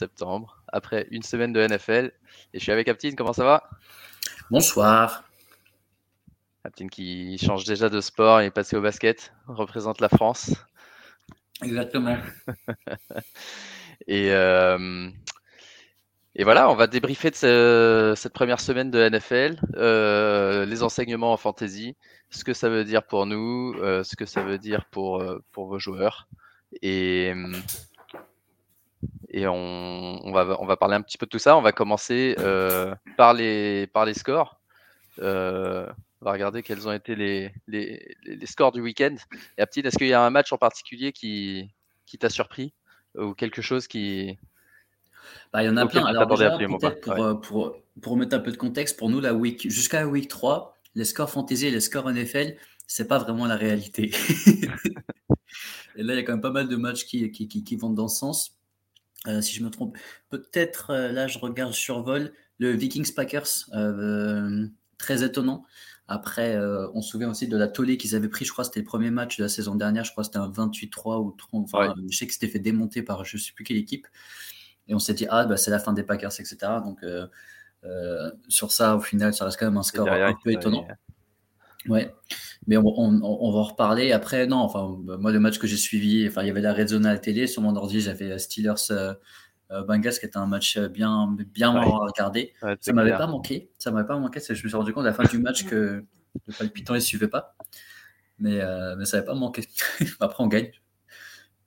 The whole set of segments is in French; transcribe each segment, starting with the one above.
14 septembre, après une semaine de NFL. Et je suis avec Aptine, comment ça va? Bonsoir. Aptine qui change déjà de sport et est passé au basket, représente la France. Exactement. et, euh, et voilà, on va débriefer de cette première semaine de NFL, euh, les enseignements en fantasy, ce que ça veut dire pour nous, euh, ce que ça veut dire pour, pour vos joueurs. Et, et on, on, va, on va parler un petit peu de tout ça. On va commencer par, les, par les scores. On va regarder quels ont été les, les, les scores du week-end. Et Aptine, est-ce qu'il y a un match en particulier qui, qui t'a surpris ou quelque chose qui. Bah, il y en a plein. Alors, déjà, pour, euh, pour, pour, mettre un peu de contexte, pour nous, la week, jusqu'à week 3, les scores fantasy et les scores NFL, c'est pas vraiment la réalité. et là, il y a quand même pas mal de matchs qui, qui, qui, vont dans ce sens. Euh, si je me trompe, peut-être euh, là, je regarde sur vol le Vikings Packers, très étonnant. Après, euh, on se souvient aussi de la tollée qu'ils avaient pris. Je crois que c'était le premier match de la saison dernière. Je crois que c'était un 28-3 ou 30. Enfin, je sais que c'était fait démonter par je ne sais plus quelle équipe. Et on s'est dit, ah, bah, c'est la fin des Packers, etc. Donc, euh, euh, sur ça, au final, ça reste quand même un score un peu étonnant. Ouais, mais on, va en reparler. Après, non, enfin, bah, moi, le match que j'ai suivi, enfin, il y avait la Red Zone à la télé. Sur mon ordi, j'avais Steelers. Bengals qui était un match bien bien à regarder. ça m'avait pas manqué. Ça m'avait pas manqué. Je me suis rendu compte à la fin du match que le palpitant ne suivait pas. Mais, euh, mais ça n'avait pas manqué. après, on gagne.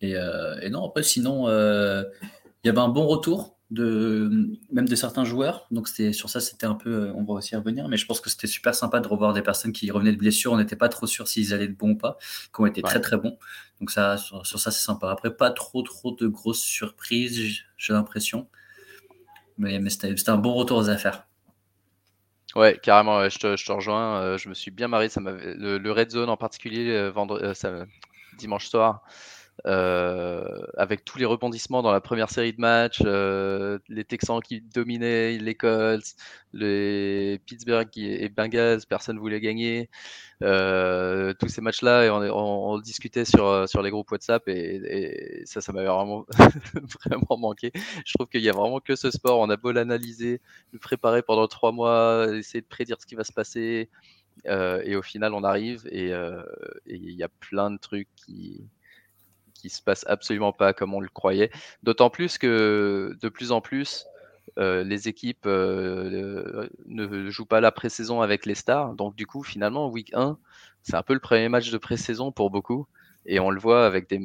Et, euh, et, non, après, sinon, euh, il y avait un bon retour de même de certains joueurs. Donc c'était sur ça, c'était un peu, on va aussi revenir, mais je pense que c'était super sympa de revoir des personnes qui revenaient de blessures. On n'était pas trop sûr s'ils allaient être bons ou pas, qui ont été très très bons. Donc ça, sur, ça, c'est sympa. Après, pas trop trop de grosses surprises, j'ai l'impression. Mais, mais c'était un bon retour aux affaires. Ouais, carrément, je, te, je, te, rejoins. Euh, je me suis bien marré. Ça le, le, Red Zone en particulier, euh, euh, ça, dimanche soir, euh, avec tous les rebondissements dans la première série de matchs, euh, les Texans qui dominaient les Colts, les Pittsburgh et Bengals, personne voulait gagner. Euh, tous ces matchs-là, et on, discutait sur, sur les groupes WhatsApp et, et ça, ça m'avait vraiment, vraiment manqué. Je trouve qu'il y a vraiment que ce sport. On a beau l'analyser, le préparer pendant trois mois, essayer de prédire ce qui va se passer. et au final, on arrive et il y a plein de trucs qui, qui se passe absolument pas comme on le croyait. D'autant plus que de plus en plus, euh, les équipes euh, ne jouent pas la pré-saison avec les stars. Donc du coup, finalement, week 1, c'est un peu le premier match de pré-saison pour beaucoup. Et on le voit avec des,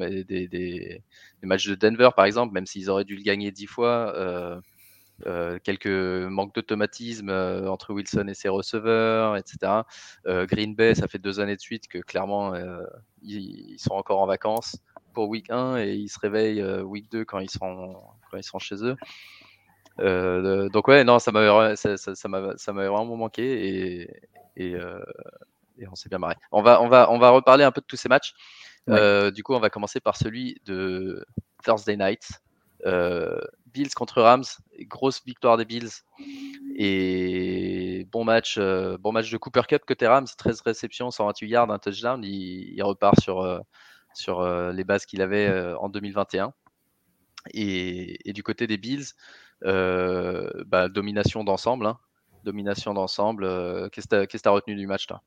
matchs de Denver, par exemple, même s'ils auraient dû le gagner dix fois. Euh, quelques manques d'automatisme entre Wilson et ses receveurs, etc. Green Bay, ça fait deux années de suite que clairement ils, sont encore en vacances week 1 et ils se réveillent euh, week 2 quand ils seront, quand ils seront chez eux. Euh, donc ouais, non, ça m'avait ça, ça, ça vraiment manqué et, et, euh, et on s'est bien marré. On va, on, va, on va reparler un peu de tous ces matchs. du coup, on va commencer par celui de Thursday Night. Bills contre Rams, grosse victoire des Bills et bon match, bon match de Cooper Cup côté Rams, 13 réceptions, 128 yards, un touchdown. Il, il repart sur, sur euh, les bases qu'il avait euh, en 2021. Et, du côté des Bills, euh, bah, domination d'ensemble. Hein. Domination d'ensemble. Qu'est-ce que tu as, retenu du match, toi?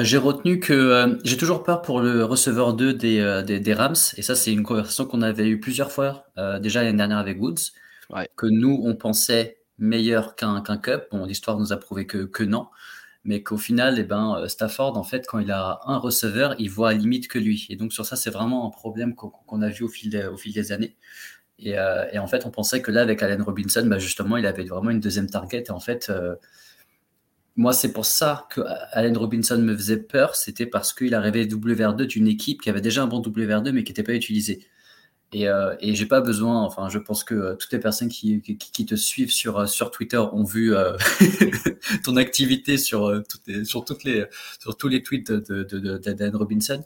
J'ai retenu que j'ai toujours peur pour le receveur 2 des, des, Rams, et ça c'est une conversation qu'on avait eu plusieurs fois déjà l'année dernière avec Woods, que nous on pensait meilleur qu'un Cup. Bon, l'histoire nous a prouvé que, que non mais qu'au final, eh ben, euh, Stafford, en fait, quand il a un receveur, il voit à limite que lui. Et donc sur ça, c'est vraiment un problème qu'on a vu au fil, des, années. Et, euh, et, en fait, on pensait que là, avec Allen Robinson, bah, justement, il avait vraiment une deuxième target. Et en fait, euh, moi, c'est pour ça que Allen Robinson me faisait peur. C'était parce qu'il arrivait WR2 d'une équipe qui avait déjà un bon WR2, mais qui n'était pas utilisé. Et, euh, et j'ai pas besoin, enfin, je pense que euh, toutes les personnes qui, qui, te suivent sur, euh, sur Twitter ont vu euh, ton activité sur, toutes les, sur, toutes les, sur tous les tweets de, de, de, Robinson,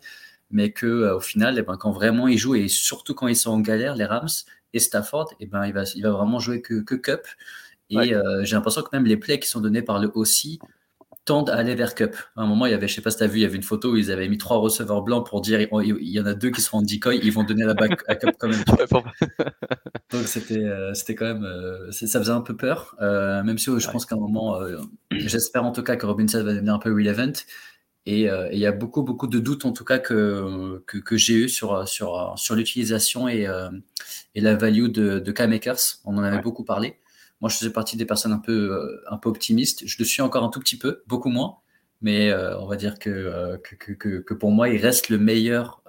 mais que au final, eh ben, quand vraiment il joue, et surtout quand ils sont en galère, les Rams et Stafford, eh ben, il, va, il va vraiment jouer que, que Cup. Et j'ai l'impression que même les plays qui sont donnés par le OC tendent à aller vers Cup. À un moment, il y avait, je sais pas si tu as vu, il y avait une photo où ils avaient mis trois receveurs blancs pour dire il y en a deux qui seront en decoy, ils vont donner la balle à Cup quand même. Donc c'était euh, c'était quand même euh, ça faisait un peu peur, euh, même si je pense qu'à un moment, j'espère en tout cas que Robinson va devenir un peu relevant. Et il y a beaucoup beaucoup de doutes en tout cas que que, que j'ai eu sur sur sur l'utilisation et et la value de, de K-Makers. On en avait beaucoup parlé. Moi, je faisais partie des personnes un peu, euh, un peu optimistes. Je le suis encore un tout petit peu, beaucoup moins. Mais euh, on va dire euh, que, que, que, que, pour moi, il reste le meilleur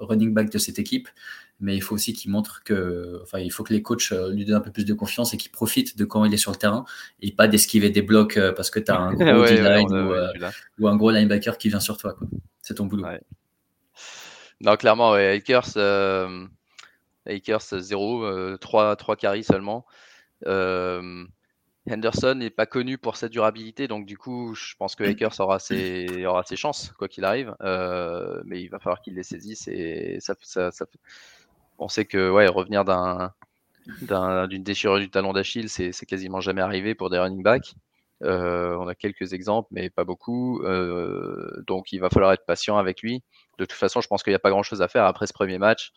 running back de cette équipe. Mais il faut aussi qu'il montre que, enfin, il faut que les coachs lui donnent un peu plus de confiance et qu'il profite de quand il est sur le terrain et pas d'esquiver des blocs parce que tu as un gros D-line ou, un gros linebacker qui vient sur toi. C'est ton boulot. Non, clairement, ouais. Akers, Akers 0, 3, 3 carries seulement. Henderson n'est pas connu pour sa durabilité, donc du coup, je pense que Akers aura ses, chances, quoi qu'il arrive. mais il va falloir qu'il les saisisse et ça, ça, ça, on sait que revenir d'un d'une déchirure du talon d'Achille, c'est quasiment jamais arrivé pour des running backs. on a quelques exemples, mais pas beaucoup. donc il va falloir être patient avec lui. De toute façon, je pense qu'il n'y a pas grand chose à faire après ce premier match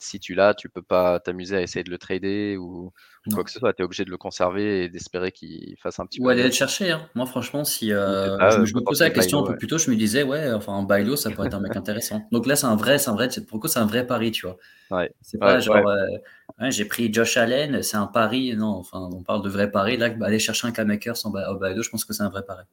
si tu l'as, tu peux pas t'amuser à essayer de le trader ou, quoi que ce soit. Tu es obligé de le conserver et d'espérer qu'il fasse un petit peu. Ou aller le chercher. Hein. Moi, franchement, si euh, je, me posais la question un peu plus tôt, je me disais, ouais, enfin, un bailo, ça pourrait être un mec intéressant. Donc là, c'est un vrai, c'est un vrai, pourquoi c'est un vrai pari, tu vois. Ouais. C'est pas genre, euh, j'ai pris Josh Allen, c'est un pari. Non, enfin, on parle de vrai pari. Là, bah, aller chercher un K-Maker sans bailo, je pense que c'est un vrai pari.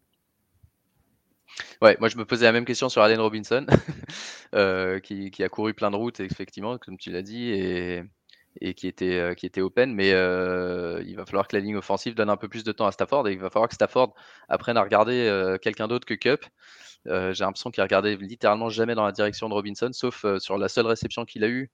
Ouais, moi je me posais la même question sur Allen Robinson, euh, qui, a couru plein de routes, effectivement, comme tu l'as dit, et, qui, était, euh, qui était open, mais euh, il va falloir que la ligne offensive donne un peu plus de temps à Stafford, et il va falloir que Stafford apprenne à regarder quelqu'un d'autre que Cup. J'ai l'impression qu'il a regardé littéralement jamais dans la direction de Robinson, sauf sur la seule réception qu'il a eue.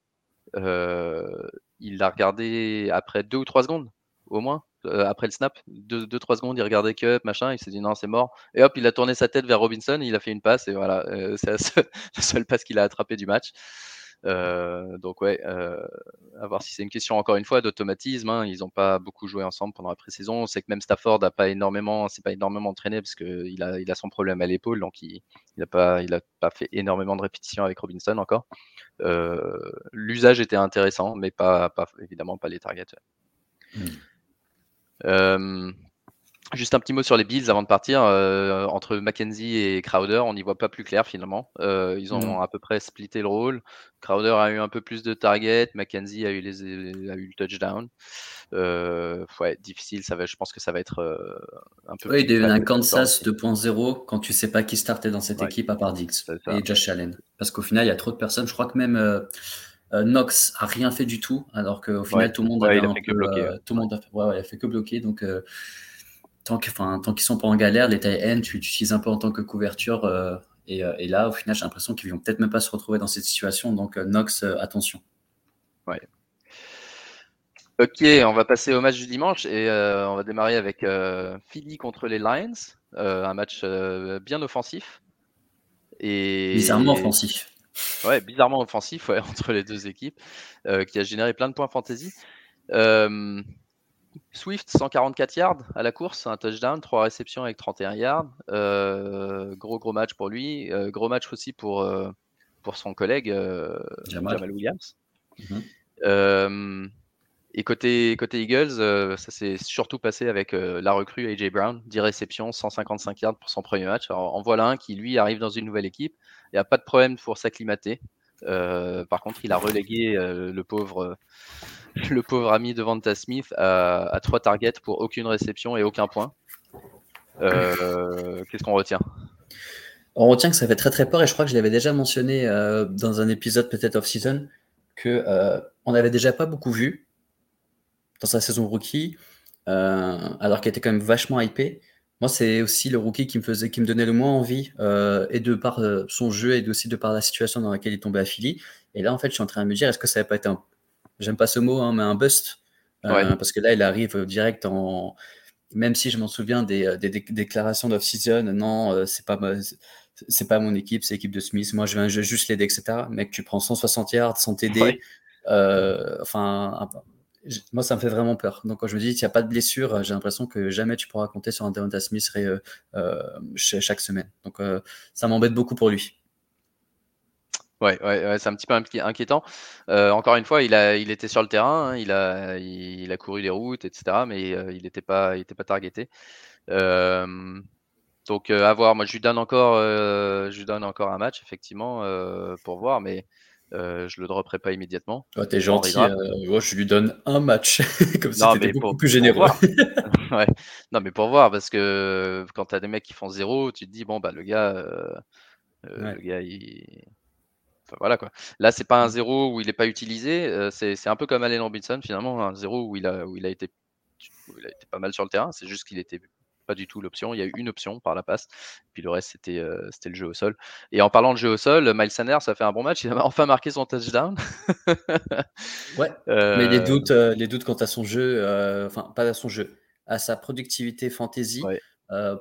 il l'a regardé après deux ou trois secondes, au moins. Euh, après le snap, 2-3 secondes, il regardait Cup, machin, il s'est dit non, c'est mort. Et hop, il a tourné sa tête vers Robinson, il a fait une passe, et voilà, euh, c'est la, seule, passe qu'il a attrapé du match. Euh, donc ouais, à voir si c'est une question encore une fois d'automatisme. Hein. Ils n'ont pas beaucoup joué ensemble pendant la pré-saison. On sait que même Stafford n'a pas énormément, c'est pas énormément entraîné parce qu'il a, il a son problème à l'épaule, donc il n'a pas, pas fait énormément de répétitions avec Robinson encore. L'usage était intéressant, mais pas, pas évidemment pas les targets. Hmm. Euh, juste un petit mot sur les Bills avant de partir. Euh, entre Mackenzie et Crowder, on n'y voit pas plus clair finalement. Euh, ils ont à peu près splitté le rôle. Crowder a eu un peu plus de target, Mackenzie a eu, les, a eu le touchdown. ouais, difficile. Ça va, je pense que ça va être un peu. Oui, il devient un Kansas 2.0 quand tu sais pas qui startait dans cette équipe à part Dix et Josh Allen. Parce qu'au final, il y a trop de personnes. Je crois que même euh, Nox a rien fait du tout, alors qu'au final, tout le monde a fait que bloquer, euh, tout le monde a fait, ouais, il a fait que bloquer. Donc, euh, tant qu'ils qu'ils sont pas en galère, les tailles N, tu, utilises un peu en tant que couverture. Et, et, là, au final, j'ai l'impression qu'ils vont peut-être même pas se retrouver dans cette situation. Donc, Nox, attention. Ouais. Ok, on va passer au match du dimanche et on va démarrer avec Philly contre les Lions, un match bien offensif. Et... Bizarrement offensif. Ouais, bizarrement offensif ouais, entre les deux équipes, euh, qui a généré plein de points fantasy. Euh, Swift, 144 yards à la course, un touchdown, 3 réceptions avec 31 yards. Euh, gros, gros match pour lui. gros match aussi pour, pour son collègue Jamal, Williams. Mhm. et côté, côté Eagles, ça s'est surtout passé avec la recrue AJ Brown, 10 réceptions, 155 yards pour son premier match. Alors, en voilà un qui, lui, arrive dans une nouvelle équipe il n'y a pas de problème pour s'acclimater. Euh, par contre, il a relégué euh, le pauvre le pauvre ami de Vanta Smith à, trois targets pour aucune réception et aucun point. Euh, qu'est-ce qu'on retient? On retient que ça fait très très peur et je crois que je l'avais déjà mentionné dans un épisode peut-être off-season que on n'avait déjà pas beaucoup vu dans sa saison rookie, alors qu'il était quand même vachement hypé. Moi, c'est aussi le rookie qui me faisait, qui me donnait le moins envie, euh, et de par euh, son jeu et aussi de par la situation dans laquelle il tombait à Philly. Et là, en fait, je suis en train de me dire, est-ce que ça va pas être un, j'aime pas ce mot, hein, mais un bust, euh, parce que là, il arrive direct en, même si je m'en souviens des, déclarations d'off-season, non, c'est pas c'est pas mon équipe, c'est l'équipe de Smith. Moi, je viens juste l'aider, etc. Mec, tu prends 160 yards sans t'aider. enfin, moi, ça me fait vraiment peur. Donc, quand je me dis qu'il n'y a pas de blessure, j'ai l'impression que jamais tu pourras compter sur un Devonta Smith chaque semaine. Donc, ça m'embête beaucoup pour lui. Ouais, c'est un petit peu inquiétant. encore une fois, il, était sur le terrain, hein, il, a, couru les routes, etc. Mais il n'était pas, pas targeté. donc, à voir. Moi, je lui donne encore, je lui donne encore un match, effectivement, pour voir. Mais euh, je le dropperai pas immédiatement. Oh, T'es gentil, euh, je lui donne un match, comme si c'était beaucoup plus généreux. ouais. Non, mais pour voir, parce que quand tu as des mecs qui font zéro, tu te dis, bon, bah le gars, euh, le gars il... Enfin, voilà quoi. Là, c'est pas un zéro où il n'est pas utilisé, c'est un peu comme Allen Robinson finalement, un zéro où il a, où il a, été, où il a été pas mal sur le terrain, c'est juste qu'il était pas du tout l'option. Il y a eu une option par la passe. Puis le reste, c'était euh, c'était le jeu au sol. Et en parlant de jeu au sol, Miles Sanders, ça fait un bon match. Il a enfin marqué son touchdown. ouais. Mais les euh, doutes, euh, les doutes quant à son jeu, enfin, pas à son jeu, à sa productivité fantasy.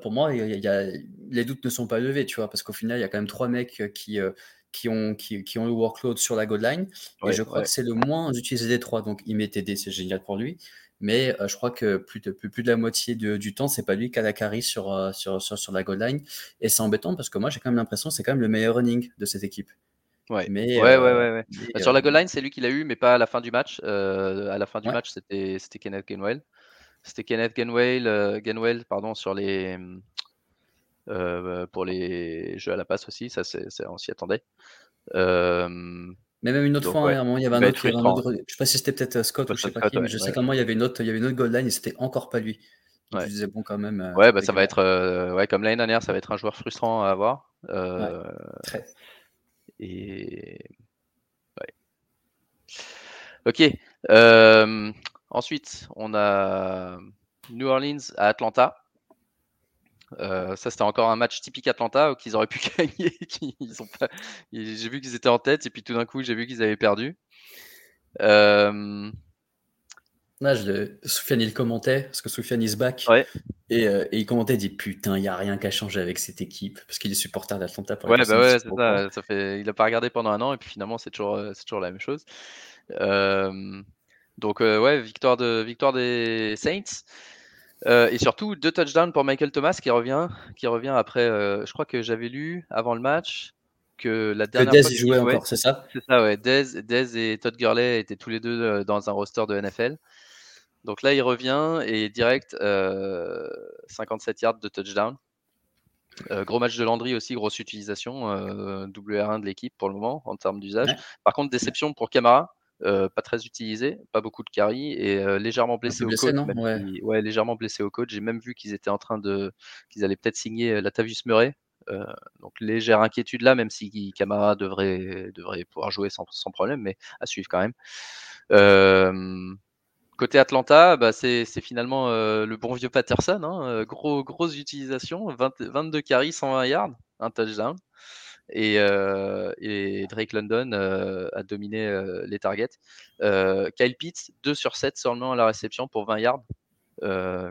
pour moi, il y a, les doutes ne sont pas levés, tu vois, parce qu'au final, il y a quand même trois mecs qui, qui, ont, qui, qui ont le workload sur la goal line. et je crois que c'est le moins utilisé des trois. Donc, il met TD, c'est génial pour lui mais euh, je crois que plus de, plus, de la moitié du temps, c'est pas lui qui a la carry sur, euh, sur, sur, la goal line. Et c'est embêtant parce que moi, j'ai quand même l'impression que c'est quand même le meilleur running de cette équipe. Ouais, mais, ouais, ouais, euh, ouais, bah, sur la goal line, c'est lui qui l'a eu, mais pas à la fin du match. à la fin du match, c'était Kenneth Gainwell. C'était Kenneth Gainwell, Gainwell pardon, sur les, pour les jeux à la passe aussi. Ça, on s'y attendait. Mais même une autre fois, hein, il y avait un autre, je sais pas si c'était peut-être euh, Scott ou je sais pas qui, mais je sais qu'à un moment, il y avait une autre, il y avait une autre goal line et c'était encore pas lui. Je disais, bon, quand même. Euh, ouais, bah, ça va être, euh, ouais, comme l'année dernière, ça va être un joueur frustrant à avoir. très. Et. Ouais. Ok. ensuite, on a New Orleans à Atlanta. Euh, ça, c'était encore un match typique Atlanta qu'ils auraient pu gagner. J'ai vu qu'ils étaient en tête et puis tout d'un coup, j'ai vu qu'ils avaient perdu. Euh... Là, je Soufiane, il commentait, parce que Soufiane is back. Et, euh, et, il commentait, il dit Putain, il n'y a rien qu'à changer avec cette équipe. Parce qu'il est supporter d'Atlanta. Ouais, bah ouais, c'est ça. ça fait... Il n'a pas regardé pendant un an et puis finalement, c'est toujours, euh, toujours la même chose. Donc, ouais, victoire, de, victoire des Saints. Euh, et surtout, deux touchdowns pour Michael Thomas qui revient, qui revient après. Euh, je crois que j'avais lu avant le match que la dernière que Dez y jouait encore, c'est ça? C'est ça, ouais. Dez, et Todd Gurley étaient tous les deux euh, dans un roster de NFL. Donc là, il revient et direct 57 yards de touchdown. gros match de Landry aussi, grosse utilisation, WR1 de l'équipe pour le moment en termes d'usage. Par contre, déception pour Camara. Euh, pas très utilisé, pas beaucoup de carry et euh, légèrement blessé, au coach. Ouais. légèrement blessé au coach. J'ai même vu qu'ils étaient en train de, qu'ils allaient peut-être signer euh, Latavius Murray. donc légère inquiétude là, même si Camara devrait, devrait pouvoir jouer sans, sans problème, mais à suivre quand même. côté Atlanta, bah, c'est finalement le bon vieux Patterson. Hein, gros, grosse utilisation, 22 carries, 120 yards, un touchdown. Euh, et, Drake London euh, a dominé euh, les targets. Kyle Pitts, 2 sur 7 seulement à la réception pour 20 yards.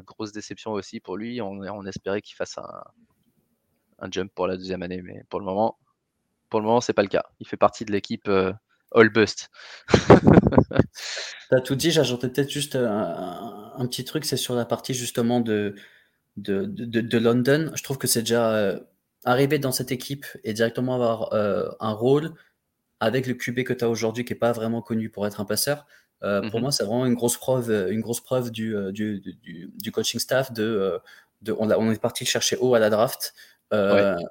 grosse déception aussi pour lui. On, espérait qu'il fasse un, jump pour la deuxième année, mais pour le moment, pour le moment, c'est pas le cas. Il fait partie de l'équipe All Bust. T'as tout dit, j'ajoutais peut-être juste un, petit truc, c'est sur la partie justement de, London. Je trouve que c'est déjà arriver dans cette équipe et directement avoir euh, un rôle avec le QB que tu as aujourd'hui qui n'est pas vraiment connu pour être un passeur, euh, pour mhm. moi, c'est vraiment une grosse preuve, une grosse preuve du, euh, du, du, coaching staff de, de on, on, est parti le chercher haut à la draft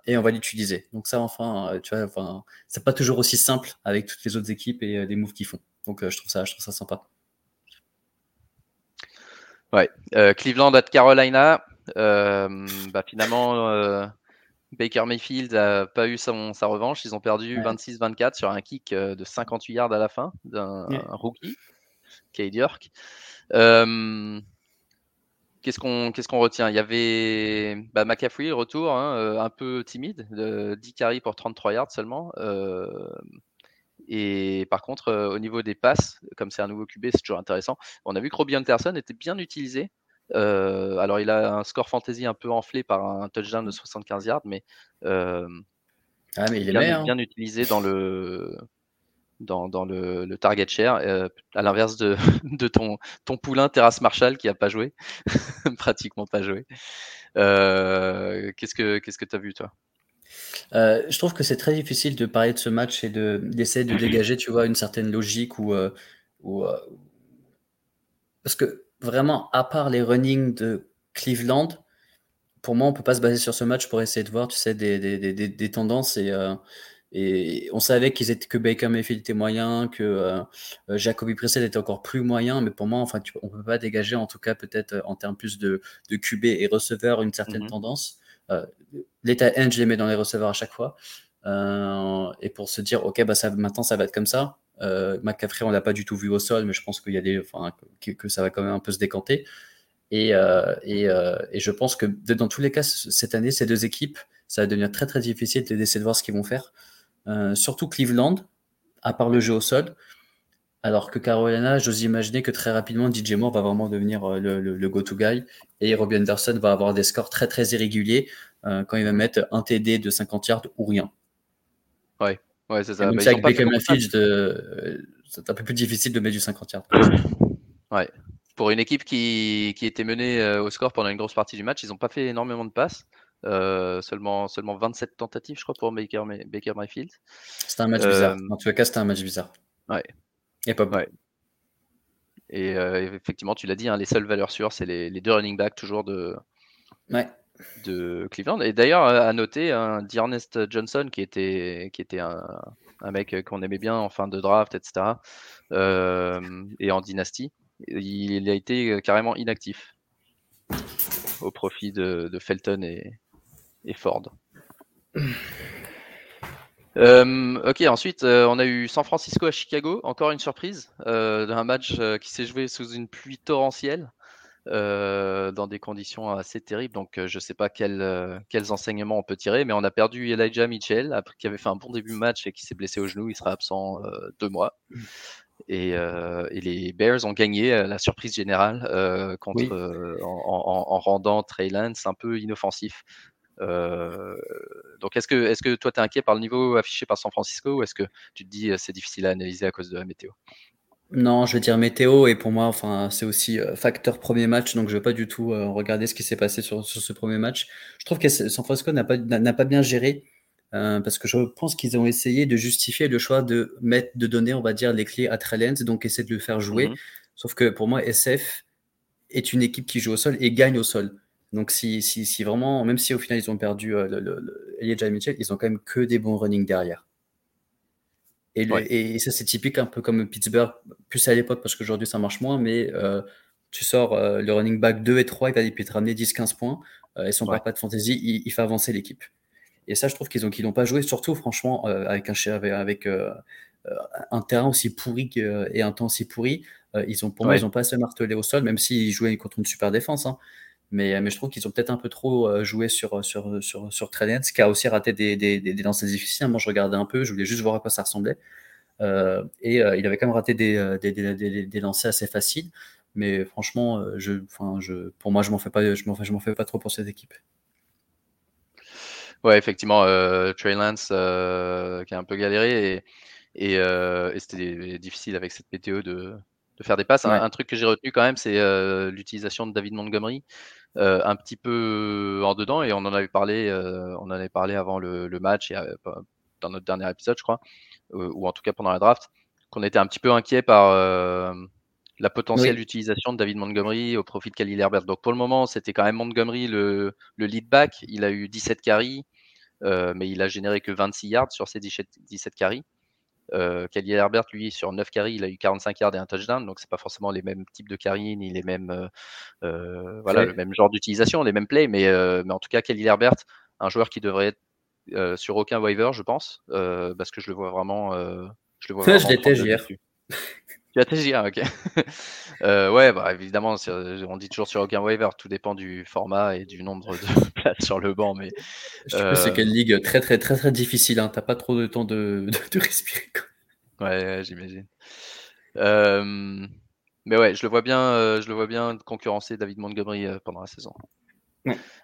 et on va l'utiliser. Donc ça, enfin, tu vois, enfin, c'est pas toujours aussi simple avec toutes les autres équipes et les moves qu'ils font. Donc je trouve ça, je trouve ça sympa. Ouais, Cleveland at Carolina, bah, finalement Baker Mayfield n'a pas eu sa revanche. Ils ont perdu 26-24 sur un kick euh, de 58 yards à la fin d'un rookie, Cade York. Euh, qu'est-ce qu'on retient? Il y avait bah, McCaffrey, retour, hein, euh, un peu timide, 10 carries pour 33 yards seulement. et par contre, au niveau des passes, comme c'est un nouveau QB, c'est toujours intéressant. On a vu que Robbie Anderson était bien utilisé. Euh, alors, il a un score fantasy un peu enflé par un touchdown de 75 yards, mais, euh, ah, mais il est bien, bien, utilisé dans le, dans, dans le, le, target share, euh, à l'inverse de, de, ton, ton poulain Terrace Marshall qui a pas joué, pratiquement pas joué. Qu'est-ce que qu'est-ce que tu as vu toi? Euh, je trouve que c'est très difficile de parler de ce match et de d'essayer de dégager, tu vois, une certaine logique ou, ou parce que vraiment, à part les runnings de Cleveland, pour moi, on peut pas se baser sur ce match pour essayer de voir, tu sais, des, des, des, des tendances et et on savait qu'ils étaient, que Baker Mayfield était moyen, que euh, euh, Jacoby Brissett était encore plus moyen, mais pour moi, enfin, tu, on peut pas dégager, en tout cas, peut-être euh, en termes plus de, de QB et receveur, une certaine mm-hmm. tendance. Euh, L'état end, je les mets dans les receveurs à chaque fois. et pour se dire, ok, bah ça, maintenant, ça va être comme ça. Euh, McCaffrey, on l'a pas du tout vu au sol, mais je pense qu'il y a des, enfin, que, ça va quand même un peu se décanter. Et, euh, et, et je pense que dans tous les cas, cette année, ces deux équipes, ça va devenir très très difficile d'essayer de voir ce qu'ils vont faire. Euh, surtout Cleveland, à part le jeu au sol. Alors que Carolina, j'ose imaginer que très rapidement, DJ Moore va vraiment devenir euh, le, go-to guy et Robbie Anderson va avoir des scores très très irréguliers euh, quand il va mettre un TD de 50 yards ou rien. Ouais, c'est ça. Même bah, avec Beckham c'est un peu plus difficile de mettre du 50 yards. Ouais. Pour une équipe qui, qui était menée au score pendant une grosse partie du match, ils n'ont pas fait énormément de passes. Euh, seulement, seulement 27 tentatives, je crois, pour Baker, Baker Mayfield. C'était un match bizarre. Euh, en tout cas, c'était un match bizarre. Ouais. Et pas ouais. Et euh, effectivement, tu l'as dit, hein, les seules valeurs sûres, c'est les, deux running backs toujours de, ouais. De Cleveland. Et d'ailleurs, à noter, un D'Ernest Johnson, qui était, qui était un, un mec qu'on aimait bien en fin de draft, etc., et en dynastie, il a été carrément inactif au profit de, Felton et, et Ford. Euh, ok, ensuite euh, on a eu San Francisco à Chicago, encore une surprise euh, d'un match qui s'est joué sous une pluie torrentielle, dans des conditions assez terribles. Donc je ne sais pas quels enseignements on peut tirer, mais on a perdu Elijah Mitchell qui avait fait un bon début de match et qui s'est blessé au genou. Il sera absent deux mois. Et, les Bears ont gagné la surprise générale contre en, rendant Trey Lance un peu inoffensif. Euh, donc, est-ce que, est que toi, tu es inquiet par le niveau affiché par San Francisco ou est-ce que tu te dis euh, c'est difficile à analyser à cause de la météo? Non, je vais dire météo et pour moi, enfin, c'est aussi euh, facteur premier match, donc je vais pas du tout regarder ce qui s'est passé sur, ce premier match. Je trouve que San Francisco n'a pas, n'a pas bien géré parce que je pense qu'ils ont essayé de justifier le choix de mettre, de donner, on va dire, les clés à Trellens, donc essayer de le faire jouer. Mm-hmm. Sauf que pour moi, SF est une équipe qui joue au sol et gagne au sol. Donc, si, si, si, vraiment, même si au final ils ont perdu euh, le, Elijah Mitchell, ils ont quand même que des bons running derrière. Et, et ça, c'est typique un peu comme Pittsburgh, plus à l'époque parce qu'aujourd'hui ça marche moins, mais euh, tu sors euh, le running back 2 et 3, il va peut te ramener 10-15 points, et son papa de fantasy, il, fait avancer l'équipe. Et ça, je trouve qu'ils n'ont pas joué, surtout franchement, avec, un, avec, avec un terrain aussi pourri et un temps aussi pourri. ils ont, pour moi, ils n'ont pas assez martelé au sol, même s'ils jouaient contre une super défense. Hein. Mais, mais je trouve qu'ils ont peut-être un peu trop euh, joué sur, sur, sur, sur qui a aussi raté des, des, des, lancers difficiles. Moi, je regardais un peu, je voulais juste voir à quoi ça ressemblait. Euh, et euh, il avait quand même raté des, des, des, des, lancers assez faciles. Mais franchement, je, enfin, je, pour moi, je m'en fais pas, je m'en fais, pas trop pour cette équipe. Ouais, effectivement, euh, Trey Lance qui a un peu galéré et, et, et c'était difficile avec cette météo de, de faire des passes. Un, un, truc que j'ai retenu quand même, c'est l'utilisation de David Montgomery. Euh, un petit peu en dedans et on en avait parlé, euh, on en avait parlé avant le, match et euh, dans notre dernier épisode, je crois, ou en tout cas pendant la draft, qu'on était un petit peu inquiet par la potentielle utilisation de David Montgomery au profit de Khalil Herbert. Donc pour le moment, c'était quand même Montgomery le, le, lead back. Il a eu 17 carries, mais il a généré que 26 yards sur ces 17, 17 carries. Euh, Herbert, lui, sur 9 carries, il a eu 45 yards et un touchdown, donc c'est pas forcément les mêmes types de carries ni les mêmes, euh, euh, voilà, le même genre d'utilisation, les mêmes plays, mais, euh, mais en tout cas, Kelly Herbert, un joueur qui devrait être sur aucun waiver, je pense, parce que je le vois vraiment. je le vois vraiment. Je l'étais hier. Tu as TGA, ok. euh, ouais, bah, évidemment, on dit toujours sur aucun waiver, tout dépend du format et du nombre de places sur le banc. Mais, Je sais c'est quelle ligue très, très, très, très difficile. Hein. T'as pas trop de temps de, de, respirer. Ouais, j'imagine. Euh, mais ouais, je le vois bien, euh, je le vois bien concurrencer David Montgomery euh, pendant la saison.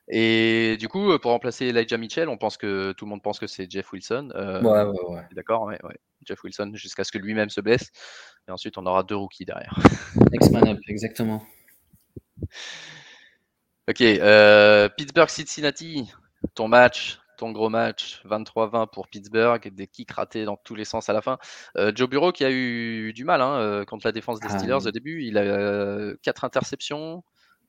Et du coup, pour remplacer Elijah Mitchell, on pense que tout le monde pense que c'est Jeff Wilson. ouais, ouais, ouais. D'accord, ouais, ouais. Jeff Wilson, jusqu'à ce que lui-même se blesse. Et ensuite, on aura deux rookies derrière. X-Man up, exactement. Ok, euh, Pittsburgh-Cincinnati, ton match, ton gros match, 23-20 pour Pittsburgh, des kicks ratés dans tous les sens à la fin. Euh, Joe Bureau qui a eu du mal hein, euh, contre la défense des ah Steelers au début, il a quatre interceptions,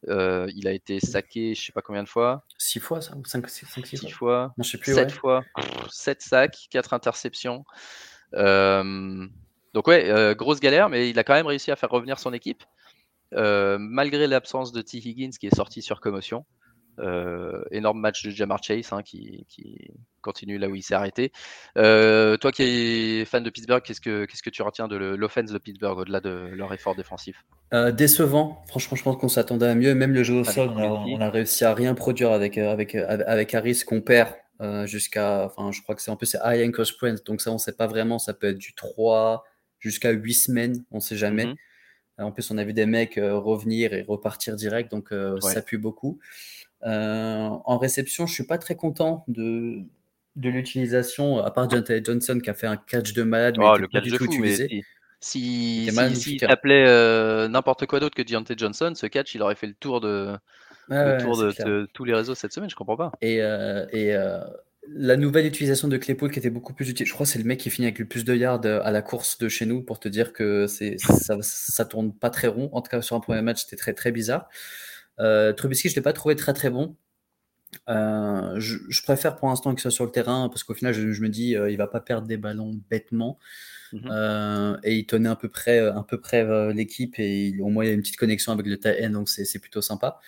il a été saqué je sais pas combien de fois. Six fois ça 5, 6, 6 fois. Non, je sais plus, 7 fois. 7 sacs, 4 interceptions. donc ouais, grosse galère, mais il a quand même réussi à faire revenir son équipe. malgré l'absence de T. Higgins qui est sorti sur commotion. Euh, énorme match de Jamar Chase hein, qui, continue là où il s'est arrêté. Euh, toi qui es fan de Pittsburgh, qu'est-ce que, qu'est-ce que tu retiens de l'offense de Pittsburgh au-delà de leur effort défensif? Euh, Décevant. Franchement, je pense qu'on s'attendait à mieux. Même le jeu au sol, on a, réussi à rien produire avec, avec, avec Harris qu'on perd jusqu'à. Enfin, je crois que c'est un peu c'est high ankle sprint. Donc ça, on sait pas vraiment. Ça peut être du 3 jusqu'à 8 semaines. On sait jamais. Mm-hmm. En plus, on a vu des mecs revenir et repartir direct, donc ça pue beaucoup. Euh, en réception, je suis pas très content de, de l'utilisation, à part Jonathan Johnson qui a fait un catch de malade, mais oh, le catch de fou, utilisé. si, si, s'appelait euh, n'importe quoi d'autre que Deontay Johnson, ce catch, il aurait fait le tour de, tour de, tous les réseaux cette semaine, je comprends pas. Et, euh, et la nouvelle utilisation de Claypool qui était beaucoup plus utile, je crois que c'est le mec qui finit avec le plus de yards à la course de chez nous pour te dire que ça, ça tourne pas très rond. En tout cas, sur un premier match, c'était très très bizarre. Euh, Trubisky, je ne l'ai pas trouvé très très bon. Euh, je, préfère pour l'instant qu'il soit sur le terrain parce qu'au final, je, me dis, euh, il va pas perdre des ballons bêtement. Mhm. et il tenait à peu près, un peu près l'équipe et au moins il y a une petite connexion avec le TN, donc c'est plutôt sympa.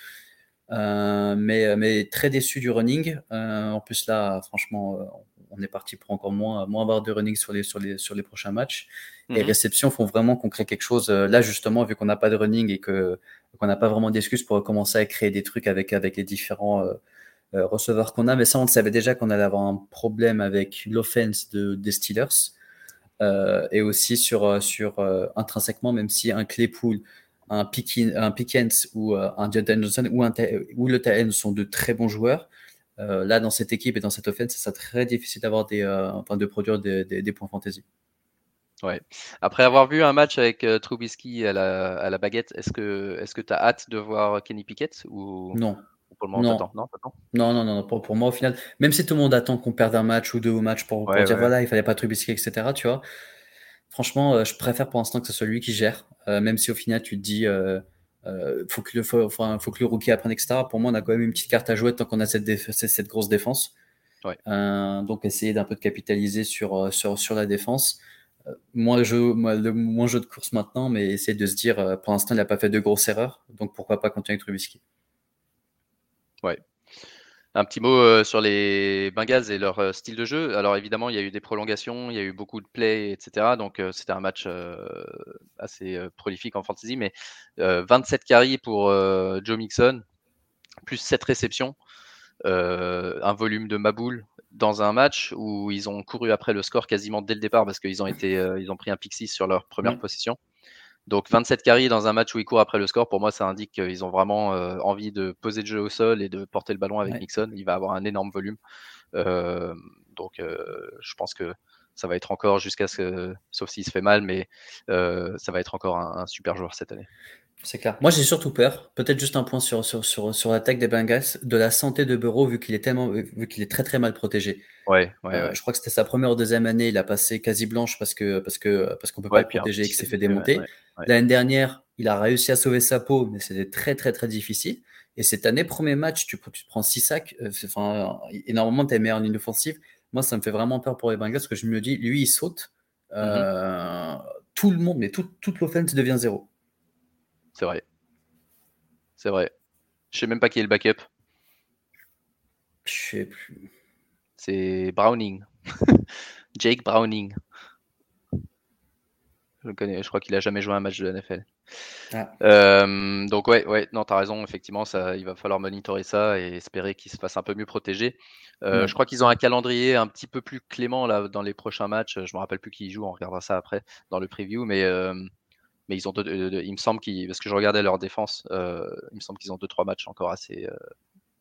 mais, mais très déçu du running. en plus là, franchement, on est parti pour encore moins, moins avoir de running sur les, sur les, sur les prochains matchs. Les mhm. réceptions font vraiment qu'on crée quelque chose. Là, justement, vu qu'on n'a pas de running et que on n'a pas vraiment d'excuses pour commencer à créer des trucs avec, avec les différents euh, euh, receveurs qu'on a. Mais ça, on savait déjà qu'on allait avoir un problème avec l'offense de, des Steelers. Euh, et aussi sur, sur intrinsèquement, même si un Claypool, un, Pickens, un Pickens ou un Jonathan Johnson ou, un, ou le TN sont de très bons joueurs, là, dans cette équipe et dans cette offense, c'est très difficile d'avoir des, enfin, de produire des, des points fantasy. Ouais. Après avoir vu un match avec euh, Trubisky à la, à la baguette, est-ce que est-ce que tu as hâte de voir Kenny Pickett ou non pour le moment, non. Non, non, non, non, pour, moi au final, même si tout le monde attend qu'on perde un match ou deux au match pour, dire voilà, il fallait pas Trubisky, etc. Tu vois, franchement, euh, je préfère pour l'instant que ce soit lui qui gère, euh, même si au final tu te dis euh, faut que le faut, faut, que le rookie apprenne, etc. Pour moi, on a quand même une petite carte à jouer tant qu'on a cette, cette grosse défense. donc essayer d'un peu de capitaliser sur, sur, sur la défense moins jeu, le moins jeu de course maintenant, mais essayer de se dire, euh, pour l'instant, il n'a pas fait de grosses erreurs, donc pourquoi pas continuer avec Trubisky. Ouais. Un petit mot euh, sur les Bengals et leur euh, style de jeu. Alors évidemment, il y a eu des prolongations, il y a eu beaucoup de plays, etc. Donc c'était un match assez prolifique en fantasy, mais 27 carries pour Joe Mixon, plus 7 réceptions. un volume de Maboul dans un match où ils ont couru après le score quasiment dès le départ parce qu'ils ont été, euh, ils ont pris un pick sur leur première mm. possession. Donc 27 carries dans un match où ils courent après le score, pour moi, ça indique qu'ils ont vraiment euh, envie de poser le jeu au sol et de porter le ballon avec Nixon. Il va avoir un énorme volume. Euh, donc je pense que ça va être encore jusqu'à ce que, sauf s'il se fait mal, mais ça va être encore un super joueur cette année. C'est clair. Moi, j'ai surtout peur. Peut-être juste un point sur, sur, sur, sur l'attaque des Bengals, de la santé de Burrow, vu qu'il est tellement, vu qu'il est très très mal protégé. Ouais, ouais, euh, Je crois que c'était sa première ou deuxième année. Il a passé quasi blanche parce que parce que parce qu'on peut pas le protéger et qu'il s'est fait démonter. L'année dernière, il a réussi à sauver sa peau, mais c'était très très très difficile. Et cette année, premier match, tu, tu prends six sacs. Euh, enfin, énormément, tu es meilleur en ligne offensive. Moi, ça me fait vraiment peur pour les Bengals parce que je me dis, lui, il saute. Euh, mm-hmm. Tout le monde, mais tout, toute l'offense devient zéro. C'est vrai. C'est vrai. Je sais même pas qui est le backup. Je sais plus. C'est Browning. Jake Browning. Je le connais, je crois qu'il a jamais joué un match de la NFL. Ah. Euh, donc ouais, ouais, non, t'as raison, effectivement, ça, il va falloir monitorer ça et espérer qu'il se fasse un peu mieux protégé. Euh, je crois qu'ils ont un calendrier un petit peu plus clément là dans les prochains matchs. Je me rappelle plus qui joue, on regardera ça après dans le preview, mais euh, mais ils ont il me semble qu'ils, parce que je regardais leur défense, euh, il me semble qu'ils ont deux trois matchs encore assez, euh,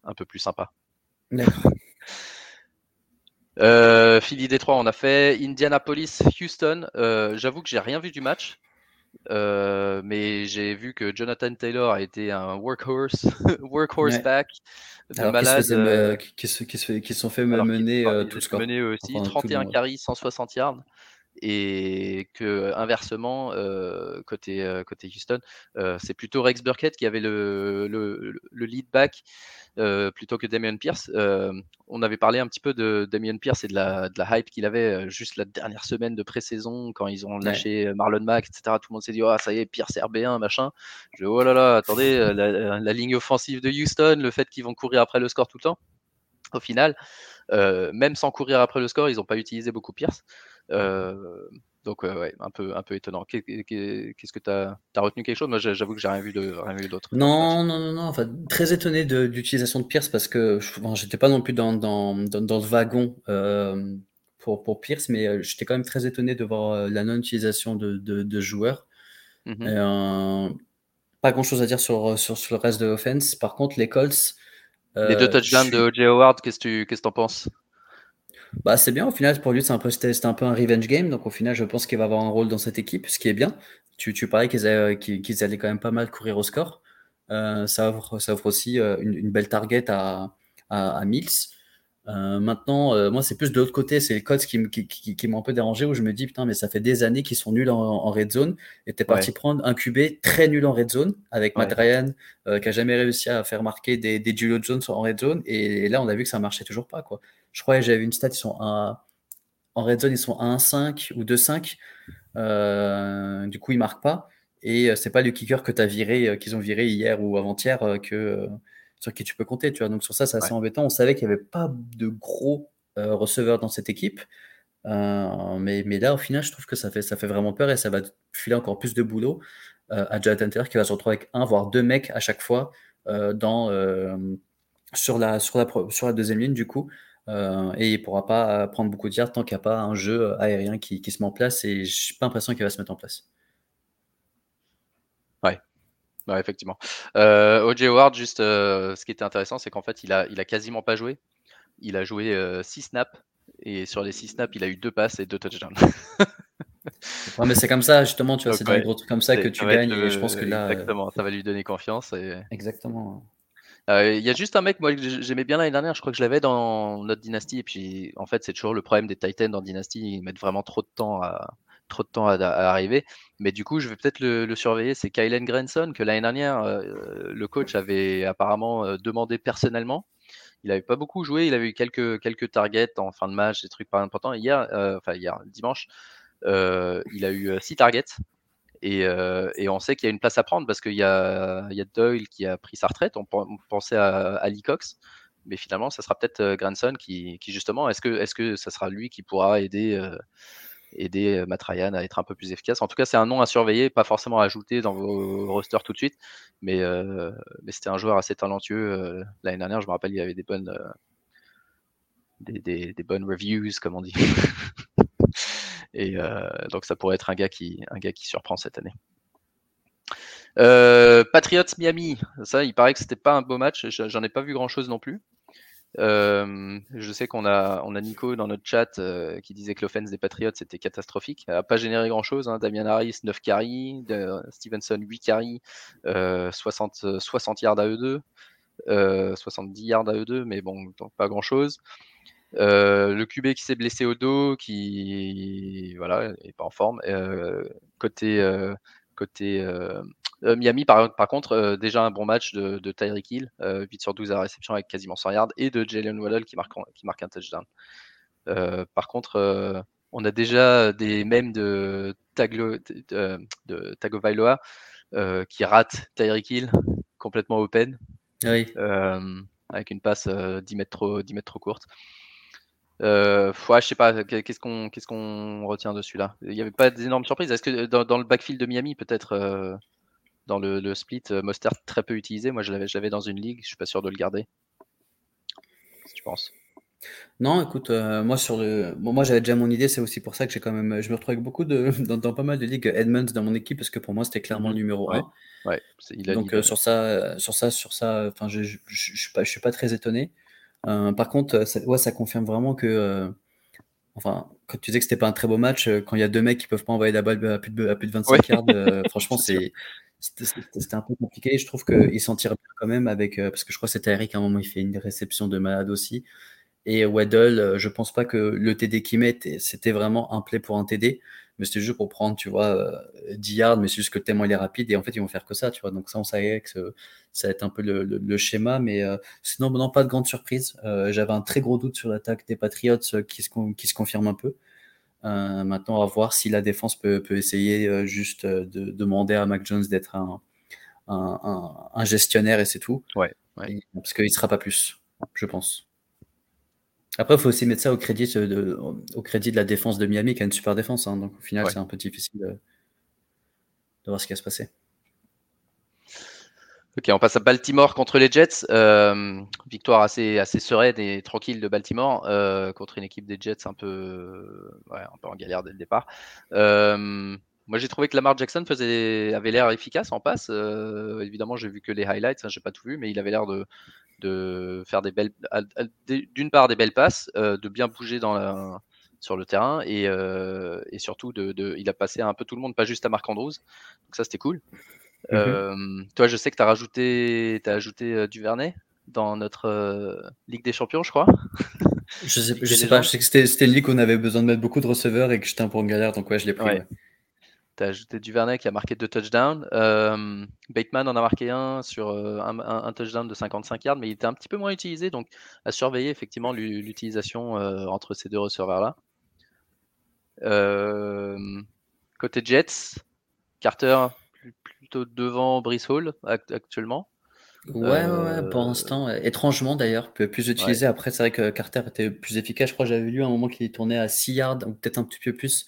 un peu plus sympa. Euh, Philly Détroit, on a fait Indianapolis, Houston. Euh, j'avoue que j'ai rien vu du match, euh, mais j'ai vu que Jonathan Taylor a été un workhorse, workhorse back de malade. Qui se, qui, se, qui, sont fait mener tout score. Mené aussi, 31 carries, 160 yards et que inversement côté côté Houston c'est plutôt Rex Burkett qui avait le, le, le lead back euh, plutôt que Damien Pierce. Euh, on avait parlé un petit peu de Damien Pierce et de la, de la hype qu'il avait euh, juste la dernière semaine de pré-saison quand ils ont lâché Marlon Mack, etc. Tout le monde s'est dit, oh, ça y est, Pierce RB1, machin. Je oh là là, attendez, la, ligne offensive de Houston, le fait qu'ils vont courir après le score tout le temps. Au final, même sans courir après le score, ils n'ont pas utilisé beaucoup Pierce. Donc, ouais, un peu, un peu étonnant. Qu'est-ce que tu as, retenu quelque chose? Moi, j'avoue que j'ai rien vu d'autre. Non, non, non, non. Enfin, très étonné d'utilisation de, Pierce parce que je j'étais pas non plus dans, dans, dans, le wagon euh, pour, pour Pierce, mais euh, j'étais quand même très étonné de voir euh, la non-utilisation de, de, joueurs. Mmh pas grand chose à dire sur, sur, sur le reste de l'offense. Par contre, les Colts. les deux touchdowns de O.J. Howard, qu'est-ce que tu en penses? Bah, c'est bien, au final, pour lui, c'est un, peu, c'était un peu un revenge game. Donc, au final, je pense qu'il va avoir un rôle dans cette équipe, ce qui est bien. Tu, tu parlais qu'ils allaient, qu'ils allaient quand même pas mal courir au score. Euh, ça, offre, ça offre aussi euh, une, belle target à, à, Mills. Euh, maintenant, moi, c'est plus de l'autre côté, c'est les codes qui, qui, qui, qui m'ont un peu dérangé où je me dis, putain, mais ça fait des années qu'ils sont nuls en, red zone. Et t'es parti prendre un QB très nul en red zone avec Matt Ryan, qui a jamais réussi à faire marquer des, des Julio Jones en red zone. Et, là, on a vu que ça marchait toujours pas, quoi. Je crois que j'avais une stat, ils sont à, en red zone, ils sont à 1-5 ou 2-5. Euh, du coup, ils marquent pas. Et euh, c'est pas le kicker que tu as viré, euh, qu'ils ont viré hier ou avant-hier, que, sur qui tu peux compter. Tu vois. Donc sur ça, c'est assez embêtant. On savait qu'il n'y avait pas de gros receveurs dans cette équipe. mais, mais, là, au final, je trouve que ça fait, ça fait vraiment peur et ça va filer encore plus de boulot à Jonathan Taylor qui va se retrouver avec un, voire deux mecs à chaque fois dans, sur, la, sur, la, sur la deuxième ligne, du coup. Euh, et il ne pourra pas prendre beaucoup de yards tant qu'il n'y a pas un jeu aérien qui, se met en place et je n'ai pas l'impression qu'il va se mettre en place. Ouais, ouais effectivement. Euh, O.J. Howard, juste euh, ce qui était intéressant, c'est qu'en fait, il a, il a quasiment pas joué. Il a joué 6 snaps et sur les 6 snaps, il a eu 2 passes et 2 touchdowns. ouais, mais c'est comme ça, justement, tu vois, c'est des gros trucs comme ça que tu gagnes et je pense que là. Exactement, ça va lui donner confiance. Et... Exactement. Euh, il y a juste un mec, moi, que j'aimais bien l'année dernière, je crois que je l'avais dans notre dynastie. Et puis, en fait, c'est toujours le problème des Titans dans dynastie, ils mettent vraiment trop de temps à, arriver. Mais du coup, je vais peut-être le, surveiller. C'est Kylen Granson, que l'année dernière, euh, le coach avait apparemment euh, demandé personnellement. Il n'avait pas beaucoup joué, il avait eu quelques, targets en fin de match, des trucs pas importants. Hier, enfin, hier, dimanche, il a eu six targets. Euh, et, on sait qu'il y a une place à prendre parce qu'il y a, Doyle qui a pris sa retraite. On, pensait à Ali Cox, mais finalement, ça sera peut-être euh, Granson qui, justement, est-ce que, ça sera lui qui pourra aider, euh, à être un peu plus efficace? En tout cas, c'est un nom à surveiller, pas forcément à ajouter dans vos rosters tout de suite, mais, mais c'était un joueur assez talentueux. L'année dernière, je me rappelle, il y avait des bonnes, des bonnes reviews, comme on dit. Et euh, donc ça pourrait être un gars qui, un gars qui surprend cette année. Euh, Patriots Miami, ça, il paraît que c'était pas un beau match. J'en ai pas vu grand chose non plus. Euh, je sais qu'on a, on a Nico dans notre chat qui disait que l'offense des Patriots était catastrophique. Elle n'a pas généré grand chose. Hein. Damien Harris, 9 carries. Stevenson, 8 carries. 60, 60 yards à eux 2. 70 yards à eux 2, mais bon, pas grand chose. Euh, le QB qui s'est blessé au dos, qui voilà, est pas en forme. Euh, côté euh, côté Miami, par, par contre, déjà un bon match de, de Tyreek Hill, 8 sur 12 à réception avec quasiment 100 yards, et de Jalen Waddell qui marque, qui marque un touchdown. par contre, on a déjà des mêmes de, Taglo, de, de Tagovailoa qui rate Tyreek Hill complètement open. Oui. avec une passe 10 mètres trop, 10 mètres trop courte. Euh, ouais, je sais pas, qu'est-ce qu'on qu'est-ce qu'on retient dessus là Il n'y avait pas d'énormes surprises. Est-ce que dans, le backfield de Miami, peut-être euh, dans le, split, euh, Mostert très peu utilisé? Moi, je l'avais, dans une ligue, je suis pas sûr de le garder. Tu penses? Non, écoute, euh, moi sur le bon, moi j'avais déjà mon idée, c'est aussi pour ça que j'ai quand même je me retrouve avec beaucoup de dans pas mal de ligues Edmonds dans mon équipe parce que pour moi c'était clairement le mmh numéro 1. Ouais, Donc sur ça sur ça sur ça, enfin je je je suis pas je suis pas très étonné. Par contre, ça ouais, ça confirme vraiment que, enfin, quand tu disais que c'était pas un très beau match, quand il y a deux mecs qui peuvent pas envoyer la balle à plus de à plus de 25 yards, franchement c'est c'était un peu compliqué. Je trouve qu'il s'en tire bien quand même avec parce que je crois que c'était Eric à un moment il fait une réception de malade aussi. Et Waddle, euh, je pense pas que le TD qu'il met, c'était vraiment un play pour un TD, mais c'était juste pour prendre, tu vois, 10 euh, yards, mais c'est juste que tellement il est rapide, et en fait, ils vont faire que ça, tu vois. Donc ça, on savait que ça va être un peu le, schéma, mais euh, sinon, non, pas de grande surprise. J'avais un très gros doute sur l'attaque des Patriots qui se, qui se confirme un peu. maintenant, à voir si la défense peut, essayer juste de demander à Mac Jones d'être un, un, gestionnaire et c'est tout. Ouais, parce qu'il ne sera pas plus, je pense. Après, il faut aussi mettre ça au crédit de, au crédit de la défense de Miami, qui a une super défense. Hein. donc au final, c'est un peu difficile de, voir ce qui va se passer. Ok, on passe à Baltimore contre les Jets. Euh, victoire assez, assez sereine et tranquille de Baltimore euh, contre une équipe des Jets un peu, un peu en galère dès le départ. Euh, moi, j'ai trouvé que Lamar Jackson faisait, avait l'air efficace en passe. évidemment, j'ai vu que les highlights, hein, j'ai pas tout vu, mais il avait l'air de, de faire des belles, d'une part des belles passes, euh, de bien bouger dans la, sur le terrain et, euh, et surtout de, de, il a passé à un peu tout le monde, pas juste à Marc Andrews. Donc ça c'était cool. Mhm. Euh, toi, je sais que tu as rajouté, as ajouté Duvernay dans notre Ligue des Champions, je crois. Je sais, je sais pas, je sais que c'était une ligue où on avait besoin de mettre beaucoup de receveurs et que j'étais un peu en galère, donc ouais, je l'ai pris. Tu as ajouté Duvernay qui a marqué deux touchdowns. Euh, Bateman en a marqué un sur euh, un, touchdown de 55 yards, mais il était un petit peu moins utilisé, donc à surveiller effectivement l'utilisation euh, entre ces deux receveurs-là. côté Jets, Carter plutôt devant Brice Hall actuellement. Ouais, ouais, pour l'instant, étrangement d'ailleurs, plus utilisé. Après, c'est vrai que Carter était plus efficace. Je crois que j'avais lu à un moment qu'il tournait à 6 yards, ou peut-être un petit peu plus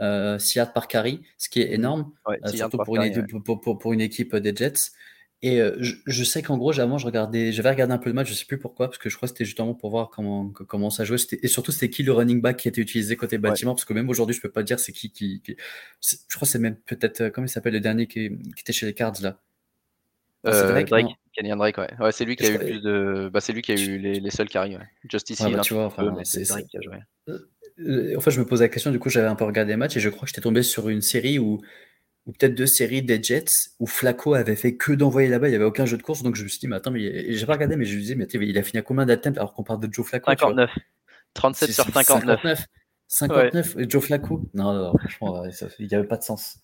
euh, 6 yards par carry, ce qui est énorme, euh, surtout pour, une, pour, une, équipe des Jets. Et euh, je, sais qu'en gros, avant, je regardais, j'avais regardé un peu le match, je sais plus pourquoi, parce que je crois que c'était justement pour voir comment, comment ça jouait. Et surtout, c'était qui le running back qui était utilisé côté bâtiment, parce que même aujourd'hui, je peux pas dire c'est qui qui. je crois que c'est même peut-être, euh, comment il s'appelle le dernier qui, qui, était chez les Cards là? Drake, Drake Kenyan Drake, ouais. ouais c'est lui qui a eu plus de. Bah, c'est lui qui a eu les, les seuls carries. Ouais. Justice bah, tu vois, c'est Drake qui a joué. Euh, en fait, je me pose la question, du coup, j'avais un peu regardé les matchs et je crois que j'étais tombé sur une série où, ou peut-être deux séries des Jets où Flacco avait fait que d'envoyer là-bas, il n'y avait aucun jeu de course, donc je me suis dit, mais attends, mais j'ai pas regardé, mais je me disais, mais il a fini à combien d'attempts alors qu'on parle de Joe Flacco 59. 37 sur 59. 59, et Joe Flacco? Non, non, franchement, il n'y avait pas de sens.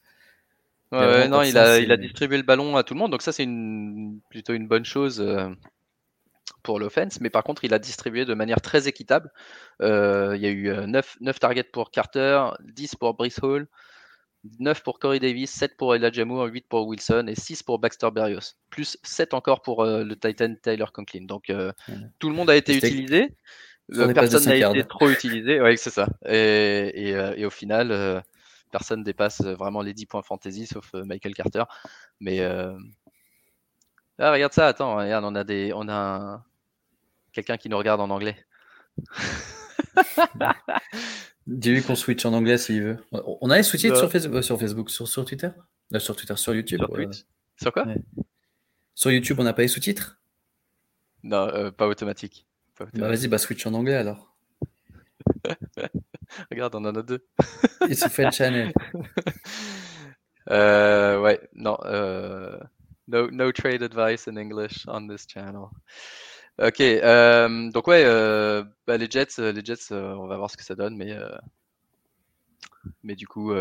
Ouais, non, il a, il a distribué le ballon à tout le monde, donc ça, c'est une, plutôt une bonne chose. Euh, pour l'offense, mais par contre, il a distribué de manière très équitable. Euh, il y a eu 9, euh, 9, targets pour Carter, 10 pour Brice Hall, 9 pour Corey Davis, 7 pour Elijah Moore, 8 pour Wilson et 6 pour Baxter Berrios, plus 7 encore pour euh, le Titan Tyler Conklin. Donc tout le monde a été utilisé. personne n'a été trop utilisé. Oui, c'est ça. Et, et, au final, personne dépasse vraiment les 10 points fantasy sauf Michael Carter. Mais ah, regarde ça, attends, regarde, on a des, on a quelqu'un qui nous regarde en anglais. Dis-lui qu'on switch en anglais s'il veut. On a les sous-titres sur, Facebook, euh, sur Facebook, sur, sur Twitter? Euh, Sur Twitter, sur YouTube. Sur, quoi? Sur YouTube, on n'a pas les sous-titres? Non, euh, pas automatique. Bah, vas-y, bah switch en anglais alors. Regarde, on en a deux. It's a French channel. ouais, non. No, no trade advice in English on this channel. Ok, euh, donc ouais, euh, bah les Jets, euh, les Jets, on va voir ce que ça donne, mais mais du coup,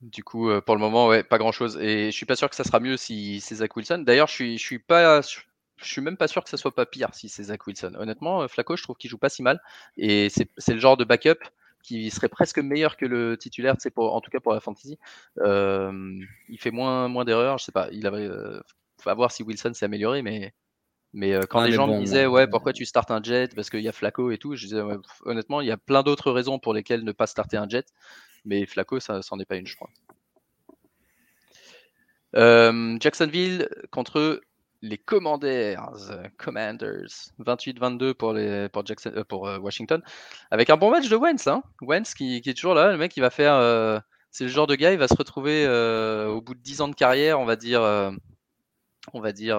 du coup, pour le moment, ouais, pas grand chose. Et je suis pas sûr que ça sera mieux si c'est Zach Wilson. D'ailleurs, je suis, je suis pas, je suis même pas sûr que ça soit pas pire si c'est Zach Wilson. Honnêtement, Flacco, je trouve qu'il joue pas si mal, et c'est le genre de backup qui serait presque meilleur que le titulaire, pour, en tout cas pour la fantasy. il fait moins, moins d'erreurs, je sais pas. Il avait, faut voir si Wilson s'est amélioré, mais mais euh, quand ah, les gens me disaient, ouais, pourquoi tu startes un jet Parce qu'il y a Flaco et tout, je disais, honnêtement, il y a plein d'autres raisons pour lesquelles ne pas starter un jet, mais Flaco, ça c'en est pas une, je crois. Euh, Jacksonville contre les Commanders, Commanders, 28-22 pour, les, pour, Jackson, euh, pour Washington, avec un bon match de Wentz. Hein. Wentz qui, qui, est toujours là, le mec il va faire. c'est le genre de gars, il va se retrouver au bout de 10 ans de carrière, on va dire. on va dire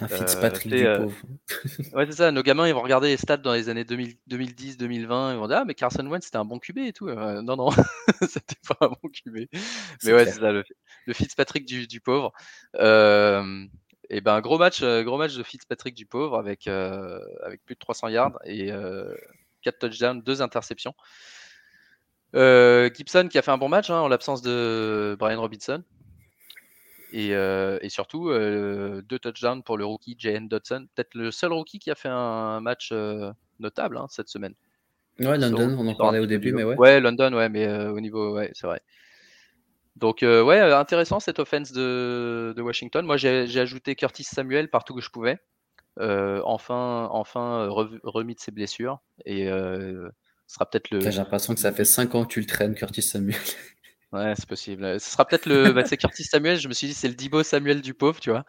un Fitzpatrick du pauvre. ouais, c'est ça. Nos gamins, ils vont regarder les stats dans les années 2010, 2020. Ils vont dire Ah, mais Carson Wentz, c'était un bon QB et tout. non, non, c'était pas un bon QB. Mais ouais, c'est ça, le, Fitzpatrick du, du pauvre. Euh, et ben, gros match, gros match de Fitzpatrick du pauvre avec, avec plus de 300 yards et 4 touchdowns, 2 interceptions. Gibson qui a fait un bon match hein, en l'absence de Brian Robinson. Euh, et, surtout, euh, deux touchdowns pour le rookie J.N. Dodson. Peut-être le seul rookie qui a fait un match euh, notable hein, cette semaine. Ouais, London, on en parlait au début, mais ouais. Ouais, London, ouais, mais au niveau, ouais, c'est vrai. Donc, ouais, intéressant cette offense de, Washington. Moi, j'ai ajouté Curtis Samuel partout que je pouvais. enfin, enfin remis de ses blessures. Et ce sera peut-être le. J'ai l'impression que ça fait 5 ans que tu le traînes, Curtis Samuel. Ouais, c'est possible. Ce sera peut-être le. Bah, c'est Curtis Samuel. Je me suis dit, c'est le Dibo Samuel du pauvre, tu vois.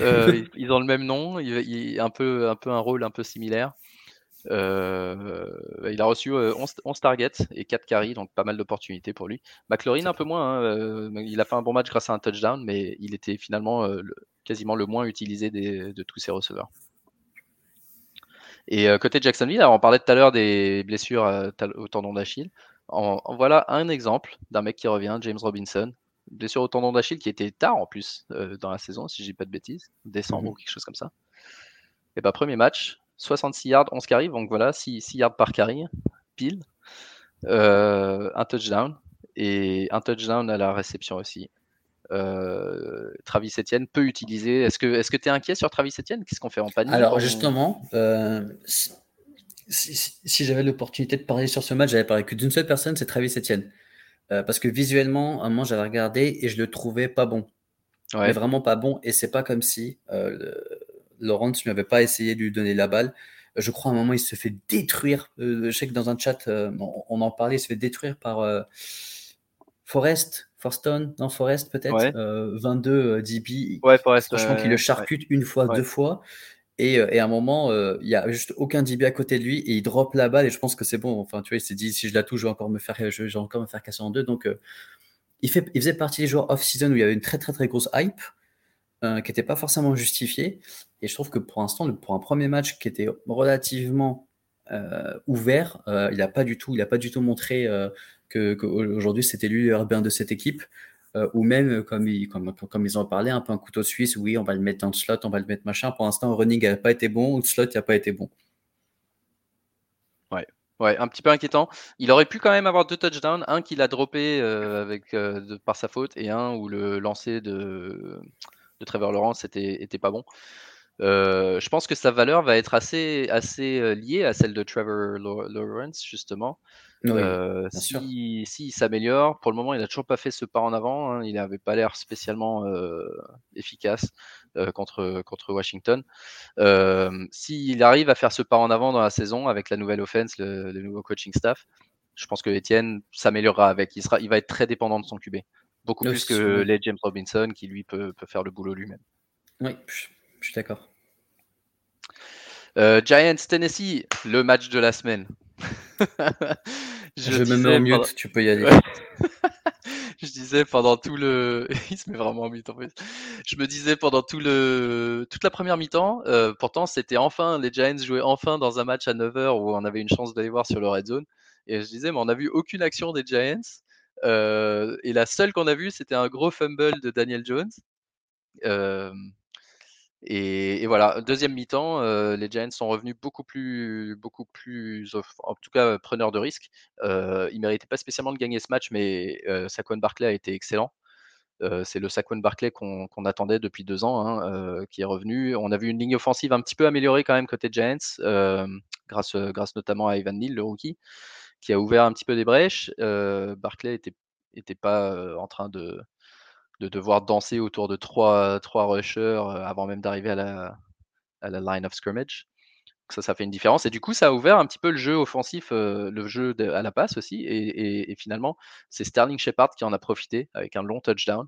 Euh, ils ont le même nom. Il, il, un peu, un peu un rôle un peu similaire. Euh, il a reçu 11, euh, targets et 4 carries, donc pas mal d'opportunités pour lui. McLaurin un peu moins. Hein, il a fait un bon match grâce à un touchdown, mais il était finalement quasiment le moins utilisé de tous ses receveurs. Et côté Jacksonville, alors on parlait tout à l'heure des blessures au tendon d'Achille. En, voilà un exemple d'un mec qui revient, James Robinson. Blessure au tendon d'Achille qui était tard en plus euh, dans la saison, si je dis pas de bêtises, décembre mhm. ou quelque chose comme ça. Et bah, premier match, 66 yards, 11 carries, donc voilà, 6, yards par carry, pile. Euh, un touchdown et un touchdown à la réception aussi. Euh, Travis Etienne peut utiliser. Est-ce que tu est es inquiet sur Travis Etienne? Qu'est-ce qu'on fait en panique? Alors, justement, si, j'avais l'opportunité de parler sur ce match, j'avais parlé que d'une seule personne, c'est Travis Etienne. Euh, parce que visuellement, à un moment, j'avais regardé et je le trouvais pas bon. Mais vraiment pas bon. Et c'est pas comme si euh, Laurence ne m'avait pas essayé de lui donner la balle. Je crois à un moment, il se fait détruire. Euh, je sais que dans un chat, euh, on, en parlait, il se fait détruire par Forest, Forston, non, Forest peut-être, 22 DB. Ouais, Forest. Franchement, qui le charcute une fois, deux fois. Euh, et, à un moment, euh, il y a juste aucun DB à côté de lui et il drop la balle et je pense que c'est bon. Enfin, tu vois, il s'est dit si je la touche, je vais encore me faire, je vais encore me faire casser en deux. Donc, euh, il, fait, il faisait partie des joueurs off-season où il y avait une très très très grosse hype qui n'était pas forcément justifiée. Et je trouve que pour l'instant, pour un premier match qui était relativement ouvert, il n'a pas du tout, pas du tout montré que qu'aujourd'hui c'était lui le RB1 de cette équipe. Euh, ou même, euh, comme ils, comme, comme ils ont parlé, un peu un couteau suisse, oui, on va le mettre dans le slot, on va le mettre machin. Pour l'instant, running n'a pas été bon, le slot n'a pas été bon. Ouais. Ouais, un petit peu inquiétant. Il aurait pu quand même avoir deux touchdowns, un qu'il a droppé euh, avec, par sa faute et un où le lancer de, de Trevor Lawrence était, était pas bon. je pense que sa valeur va être assez, assez liée à celle de Trevor Lawrence, justement. Euh, si, il s'améliore, pour le moment, il n'a toujours pas fait ce pas en avant. Hein. il n'avait pas l'air spécialement euh, efficace euh, contre, contre Washington. S'il arrive à faire ce pas en avant dans la saison avec la nouvelle offense, le, nouveau coaching staff, je pense que Etienne s'améliorera avec. Il, sera, il va être très dépendant de son QB. Beaucoup plus que les James Robinson qui, lui, peut, peut faire le boulot lui-même. Oui, je, je suis d'accord. Giants Tennessee, le match de la semaine. je, me mets en mute, tu peux y aller. je disais pendant tout le. Il se met vraiment en mute en fait. Je me disais pendant tout le... toute la première mi-temps, euh, pourtant c'était enfin, les Giants jouaient enfin dans un match à 9h où on avait une chance d'aller voir sur le Red Zone. Et je disais, mais on n'a vu aucune action des Giants. Euh, et la seule qu'on a vue, c'était un gros fumble de Daniel Jones. Et, voilà, deuxième mi-temps, euh, les Giants sont revenus beaucoup plus, beaucoup plus, en tout cas preneurs de risques. Euh, ils méritaient pas spécialement de gagner ce match, mais euh, Saquon Barclay a été excellent. Euh, c'est le Saquon Barclay qu'on attendait depuis deux ans, hein, qui est revenu. On a vu une ligne offensive un petit peu améliorée quand même côté Giants, grâce, grâce notamment à Evan Neal, le rookie, qui a ouvert un petit peu des brèches. Barclay était, était pas en train de, de devoir danser autour de trois, trois rushers euh, avant même d'arriver à la, à la line of scrimmage. Ça, ça fait une différence. Et du coup, ça a ouvert un petit peu le jeu offensif, euh, le jeu à la passe aussi. Et, finalement, c'est Sterling Shepard qui en a profité avec un long touchdown.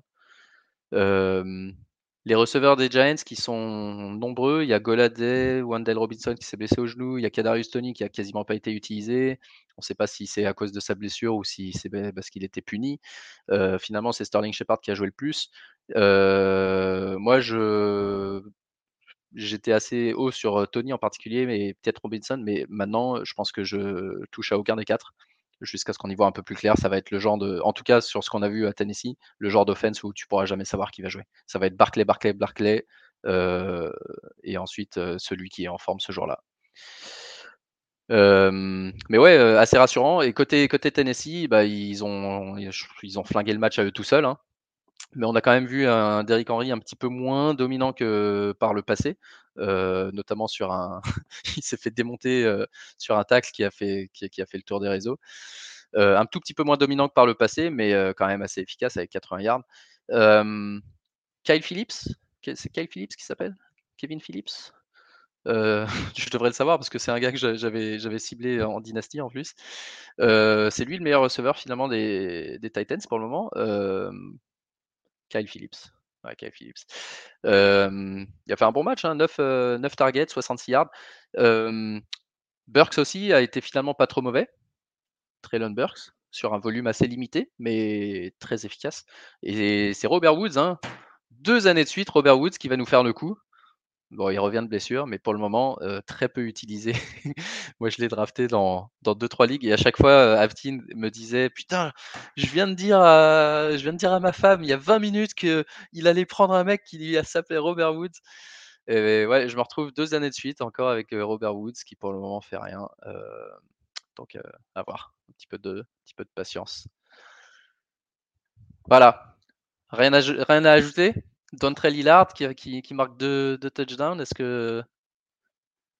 Les receveurs des Giants qui sont nombreux. Il y a Goladay, Wendell Robinson qui s'est blessé au genou. Il y a Kadarius Tony qui a quasiment pas été utilisé. On ne sait pas si c'est à cause de sa blessure ou si c'est parce qu'il était puni. Euh, finalement, c'est Sterling Shepard qui a joué le plus. Euh, moi, j'étais assez haut sur Tony en particulier, mais peut-être Robinson. Mais maintenant, je pense que je touche à aucun des quatre jusqu'à ce qu'on y voit un peu plus clair. Ça va être le genre de, en tout cas sur ce qu'on a vu à Tennessee, le genre d'offense où tu pourras jamais savoir qui va jouer. Ça va être Barclay, Barclay, Barclay, euh, et ensuite euh, celui qui est en forme ce jour-là. Euh, mais ouais, assez rassurant. Et côté, Tennessee, bah, ils, ont, ils flingué le match à eux tout seuls. Hein. Mais on a quand même vu un Derrick Henry un petit peu moins dominant que par le passé, notamment sur un. il s'est fait démonter sur un tacle qui a fait, qui, a fait le tour des réseaux. un tout petit peu moins dominant que par le passé, mais quand même assez efficace avec 80 yards. Kyle Phillips, c'est Kyle Phillips qui s'appelle? Kevin Phillips? Je devrais le savoir parce que c'est un gars que j'avais, j'avais ciblé en dynastie en plus. c'est lui le meilleur receveur finalement des Titans pour le moment. Kyle Phillips. Il a fait un bon match, 9, hein, targets, 66 yards. Burks aussi a été finalement pas trop mauvais. Traylon Burks, sur un volume assez limité, mais très efficace. Et c'est Robert Woods, hein. deux années de suite, Robert Woods qui va nous faire le coup. Bon, il revient de blessure, mais pour le moment, euh, très peu utilisé. Moi, je l'ai drafté dans, dans 2-3 ligues et à chaque fois, euh, Avtin me disait Putain, je viens, de dire à, je viens de dire à ma femme il y a 20 minutes qu'il allait prendre un mec qui s'appelait Robert Woods. Et ouais, je me retrouve deux années de suite encore avec euh, Robert Woods qui pour le moment fait rien. donc, à voir. Un petit peu de, un petit peu de patience. Voilà. Rien à, rien à ajouter? Dontrell Lillard qui, qui, marque deux, touchdowns, est-ce que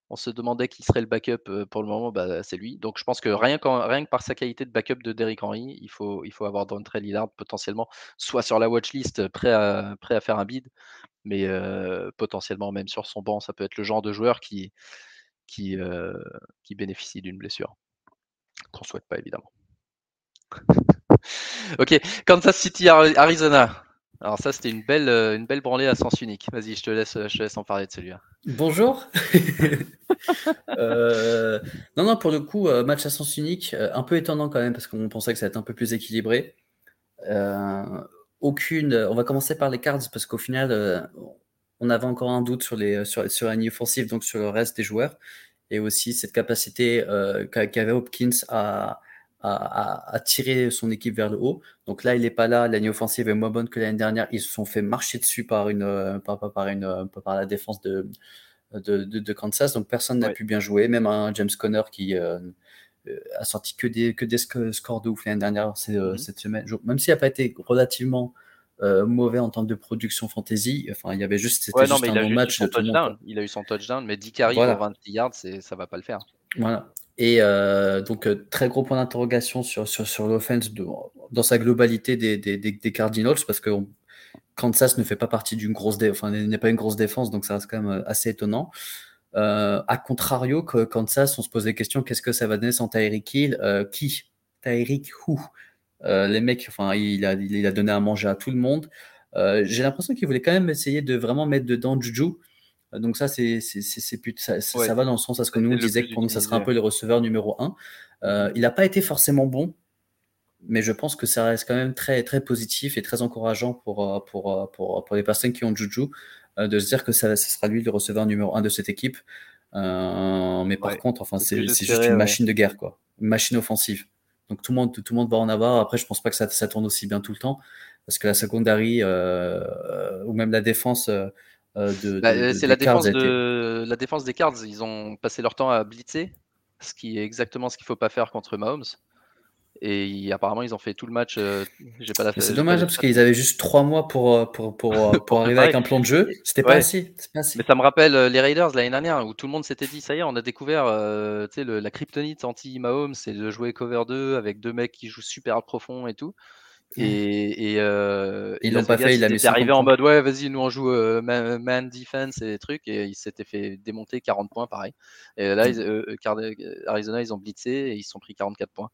on se demandait qui serait le backup euh, pour le moment? Bah, C'est lui. Donc je pense que rien, que par sa qualité de backup de Derrick Henry, il faut, il faut avoir Dontrell Lillard potentiellement soit sur la watchlist prêt à, prêt à faire un bid, mais euh, potentiellement même sur son banc, ça peut être le genre de joueur qui, qui, euh, qui bénéficie d'une blessure. Qu'on souhaite pas évidemment. ok, Kansas City, Arizona. Alors ça, c'était une belle, euh, une belle branlée à sens unique. Vas-y, je te laisse, je te laisse en parler de celui-là. Bonjour. Euh, non, non, pour le coup, euh, match à sens unique, un peu étonnant quand même parce qu'on pensait que ça allait être un peu plus équilibré. aucune. On va commencer par les cards parce qu'au final, on avait encore un doute sur les sur la ligne offensive, donc sur le reste des joueurs, et aussi cette capacité qu'avait Hopkins à à, tirer son équipe vers le haut. Donc là, il n'est pas là. L'année offensive est moins bonne que l'année dernière. Ils se sont fait marcher dessus par, une, euh, par, par, une, euh, par la défense de, de, de, Kansas. Donc personne n'a pu bien jouer. Même un James Conner qui euh, a sorti que des, que des scores de ouf l'année dernière mhm. cette semaine. Même s'il n'a pas été relativement mauvais en termes de production fantasy. Enfin, il y avait juste, c'était juste un bon match. il a eu son touchdown, mais 10 carries pour 20 yards, ça va pas le faire. Voilà. Et euh, donc, euh, très gros point d'interrogation sur, sur, sur l'offense dans sa globalité des, des, des, Cardinals, parce que Kansas ne fait pas partie d'une grosse défense, enfin, n'est pas une grosse défense, donc ça reste quand même euh, assez étonnant. A contrario, que Kansas, on se pose des questions qu'est-ce que ça va donner sans Tyreek Hill? Qui? Tyreek Who? Les mecs, enfin, il a, il a donné à manger à tout le monde. J'ai l'impression qu'il voulait quand même essayer de vraiment mettre dedans Juju. Donc ça, c'est, ça, ça, va dans le sens à ce que nous on disait que pour nous, ça serait un peu le receveur numéro 1. Euh, il n'a pas été forcément bon, mais je pense que ça reste quand même très, très positif et très encourageant pour, euh, pour, euh, pour, pour les personnes qui ont Juju de se dire que ça, sera lui le receveur numéro 1 de cette équipe. mais par contre, enfin, c'est, juste une machine de guerre, quoi. Une machine offensive. Donc tout le monde, tout le monde va en avoir. Après, je pense pas que ça, ça tourne aussi bien tout le temps, parce que la secondary ou même la défense euh, bah, c'est la défense, de... la défense des Cards. Ils ont passé leur temps à blitzer, ce qui est exactement ce qu'il ne faut pas faire contre Mahomes. Et apparemment, ils ont fait tout le match. Euh, c'est dommage parce qu'ils avaient juste trois mois pour, euh, pour, pour, pour arriver avec un plan de jeu. C'était pas, assez. Mais ça me rappelle les Raiders l'année dernière où tout le monde s'était dit ça y est, on a découvert le, la kryptonite anti-Mahomes, c'est de jouer cover 2 avec deux mecs qui jouent super profond et tout. Et, et, euh, ils l'ont pas fait, il a mis arrivé en mode ouais, vas-y, nous on joue euh, man, defense et trucs, et il s'était fait démonter 40 points, pareil. Et là, ils, euh, Arizona, ils ont blitzé et ils se sont pris 44 points.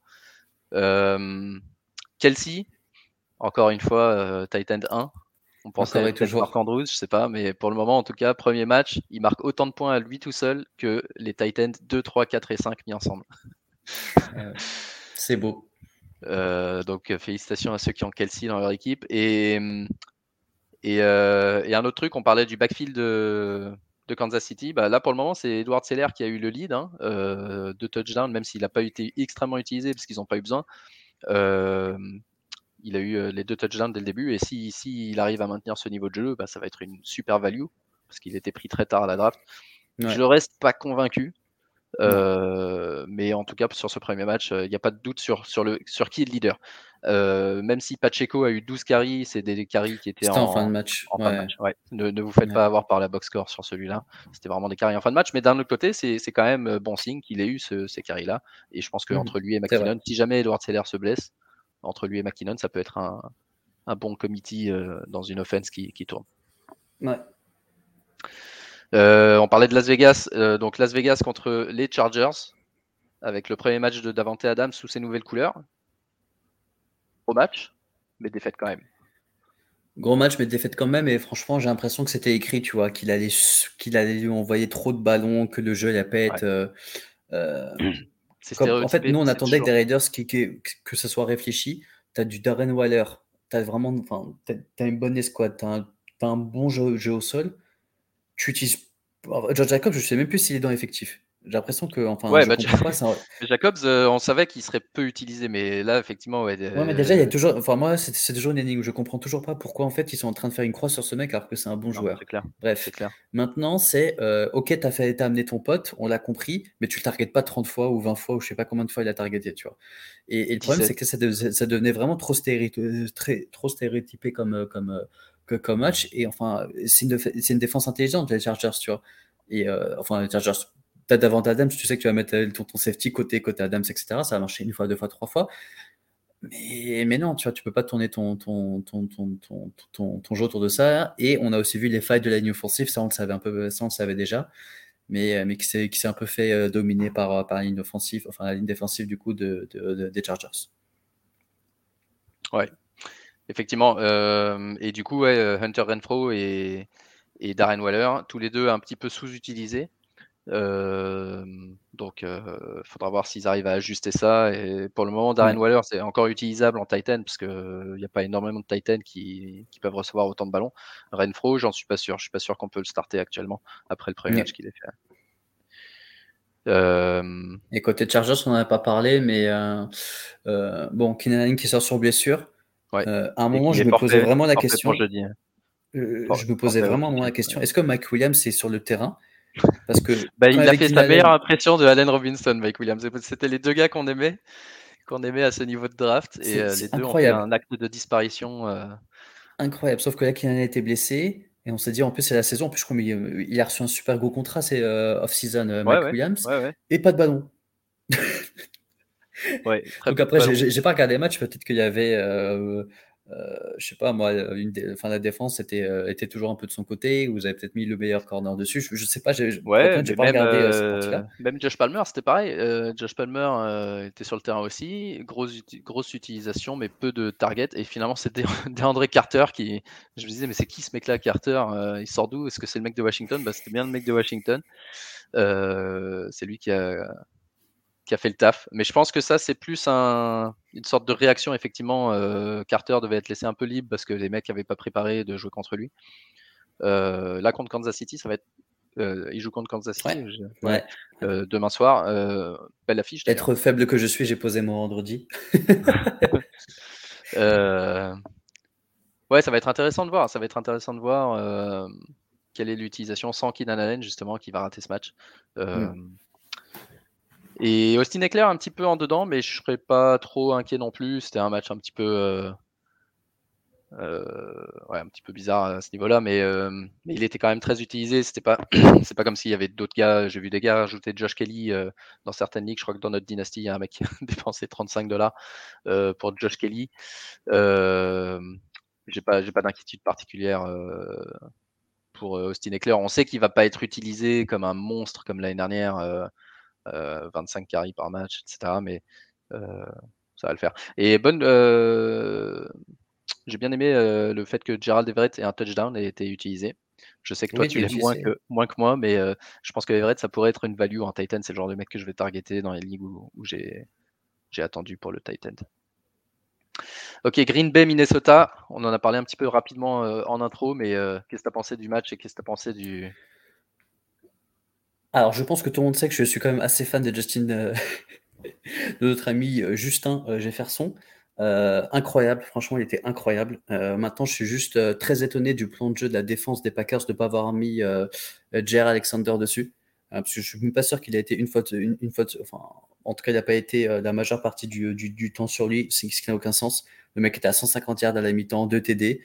Kelsey, encore une fois, Titan 1. On pensait toujours Mark Andrews, je sais pas, mais pour le moment, en tout cas, premier match, il marque autant de points à lui tout seul que les Titans 2, 3, 4 et 5 mis ensemble. c'est beau. Euh, donc félicitations à ceux qui ont Kelsey dans leur équipe. Et, et, euh, et, un autre truc, on parlait du backfield de, de Kansas City. Bah, là, pour le moment, c'est Edward Seller qui a eu le lead hein, euh, de touchdown, même s'il n'a pas été extrêmement utilisé parce qu'ils n'ont pas eu besoin. Euh, il a eu euh, les deux touchdowns dès le début et si, si il arrive à maintenir ce niveau de jeu, bah, ça va être une super value parce qu'il était pris très tard à la draft. Je ne reste pas convaincu. Euh, mais en tout cas, sur ce premier match, il n'y a pas de doute sur, sur, le, sur qui est le leader. Euh, même si Pacheco a eu 12 carries, c'est des carries qui étaient en, fin de match. Ne, vous faites pas avoir par la box score sur celui-là. C'était vraiment des carries en fin de match. Mais d'un autre côté, c'est quand même bon signe qu'il ait eu ces carries-là. Et je pense qu'entre mmh. lui et McKinnon, si jamais Edward Seller se blesse, entre lui et McKinnon, ça peut être un, un bon committee euh, dans une offense qui, qui tourne. Ouais. Euh, on parlait de Las Vegas, euh, donc Las Vegas contre les Chargers, avec le premier match de Davante Adams sous ses nouvelles couleurs. Gros match, mais défaite quand même. Gros match, mais défaite quand même. Et franchement, j'ai l'impression que c'était écrit, tu vois, qu'il allait, qu'il allait lui envoyer trop de ballons, que le jeu il pas être. en fait, nous, on attendait que des Raiders qui, que ce soit réfléchi. Tu as du Darren Waller, tu as vraiment enfin, as, une bonne escouade, tu as, un bon jeu, jeu, au sol. Tu utilises. George Jacobs, je sais même plus s'il est dans l'effectif. J'ai l'impression que, enfin, ouais, bah, Jacobs, euh, on savait qu'il serait peu utilisé, mais là, effectivement, ouais. ouais mais déjà, il y a toujours, enfin, moi, c'est toujours une énigme. Je comprends toujours pas pourquoi, en fait, ils sont en train de faire une croix sur ce mec alors que c'est un bon joueur. Clair. Bref, clair. Maintenant, c'est, euh, ok, t'as fait, as amené ton pote, on l'a compris, mais tu le targetes pas 30 fois ou 20 fois ou je sais pas combien de fois il a targeté, tu vois. Et, le problème, c'est que ça, ça, devenait vraiment trop, stéréotypé, très, trop stéréotypé comme, comme, comme match. Et enfin, c'est une, défense intelligente, les Chargers, tu vois. Et euh, enfin, les Chargers tu as davant Adams, tu sais que tu vas mettre ton, ton, safety côté, côté Adams, etc. Ça va marcher une fois, deux fois, trois fois. Mais, mais non, tu vois, tu peux pas tourner ton, ton, ton, ton, jeu autour de ça. Et on a aussi vu les failles de la ligne offensive, ça on le savait un peu, ça on le savait déjà. Mais, mais qui s'est un peu fait euh, dominer par, par la ligne offensive, enfin la ligne défensive du coup de, des Chargers. Ouais, effectivement. Euh, et du coup, ouais, Hunter Renfro et, et Darren Waller, tous les deux un petit peu sous-utilisés. Euh, donc, il euh, faudra voir s'ils arrivent à ajuster ça. Et pour le moment, Darren Waller, c'est encore utilisable en Titan parce qu'il n'y a pas énormément de Titan qui, peuvent recevoir autant de ballons. Renfro, j'en suis pas sûr. Je suis pas sûr qu'on peut le starter actuellement après le premier match qu'il a fait. Euh... Et côté Chargers, on n'en a pas parlé, mais euh, bon, Keenan qui sort sur blessure. À un moment, je me posais vraiment la question. Je, je me posais vraiment la question. Est-ce que Mike Williams est sur le terrain? Parce que bah, il a fait sa meilleure impression de Allen Robinson, Mike Williams. C'était les deux gars qu'on aimait, qu'on aimait à ce niveau de draft, et euh, les deux ont fait un acte de disparition. Euh. Incroyable. Sauf que là, Kylian a été blessé. Et on s'est dit, en plus, c'est la saison. En plus, je qu'il a reçu un super gros contrat, c'est euh, off-season, Mike Williams. et pas de ballon. Donc après, j'ai pas regardé les matchs. Peut-être qu'il y avait euh, je sais pas, moi, une enfin, la défense était, euh, était toujours un peu de son côté. Vous avez peut-être mis le meilleur corner dessus. Je, je sais pas, j'ai ouais, pas même, regardé euh, Même Josh Palmer, c'était pareil. Josh Palmer était sur le terrain aussi. Grosse, grosse utilisation, mais peu de target. Et finalement, c'était André Carter qui. Je me disais, mais c'est qui ce mec-là, Carter Il sort d'où? Est-ce que c'est le mec de Washington? Bah, C'était bien le mec de Washington. c'est lui qui a, qui a fait le taf. Mais je pense que ça, c'est plus un, une sorte de réaction. Effectivement, euh, Carter devait être laissé un peu libre parce que les mecs n'avaient pas préparé de jouer contre lui. Euh, là, contre Kansas City, ça va être. Euh, il joue contre Kansas City ouais. demain soir. belle affiche. Être faible que je suis, j'ai posé mon vendredi. ouais, ça va être intéressant de voir. Ça va être intéressant de voir quelle est l'utilisation sans Keenan Allen, justement, qui va rater ce match. Mm. Et Austin Eckler un petit peu en dedans, mais je serais pas trop inquiet non plus. C'était un match un petit peu, euh, euh, ouais, un petit peu bizarre à ce niveau-là, mais, euh, il était quand même très utilisé. C'était pas, c'est pas comme s'il y avait d'autres gars. J'ai vu des gars rajouter Josh Kelly dans certaines ligues. Je crois que dans notre dynastie, il y a un mec qui a dépensé 35 dollars pour Josh Kelly. j'ai pas, j'ai pas d'inquiétude particulière pour Austin Eckler. On sait qu'il va pas être utilisé comme un monstre comme l'année dernière. 25 euh, carries par match, etc. Mais euh, ça va le faire. Et bonne, euh, J'ai bien aimé le fait que Gerald Everett ait un touchdown ait été utilisé. Je sais que toi, tu l'aimes moins que, moins que moi, mais je pense que Everett, ça pourrait être une value en Titan. C'est le genre de mec que je vais targeter dans les ligues où, j'ai attendu pour le Titan. Ok, Green Bay, Minnesota. On en a parlé un petit peu rapidement en intro, mais qu'est-ce que tu as pensé du match et qu'est-ce que tu as pensé du. Alors, je pense que tout le monde sait que je suis quand même assez fan de Justin, de notre ami Justin Jefferson. Euh, incroyable, franchement, il était incroyable. Euh, maintenant, je suis juste euh, très étonné du plan de jeu de la défense des Packers de ne pas avoir mis Jerry Alexander dessus. parce que je suis même pas sûr qu'il a été une faute, une, faute, enfin, en tout cas, il n'a pas été la majeure partie du, du, temps sur lui, ce qui n'a aucun sens. Le mec était à 150 yards à la mi-temps, 2 TD.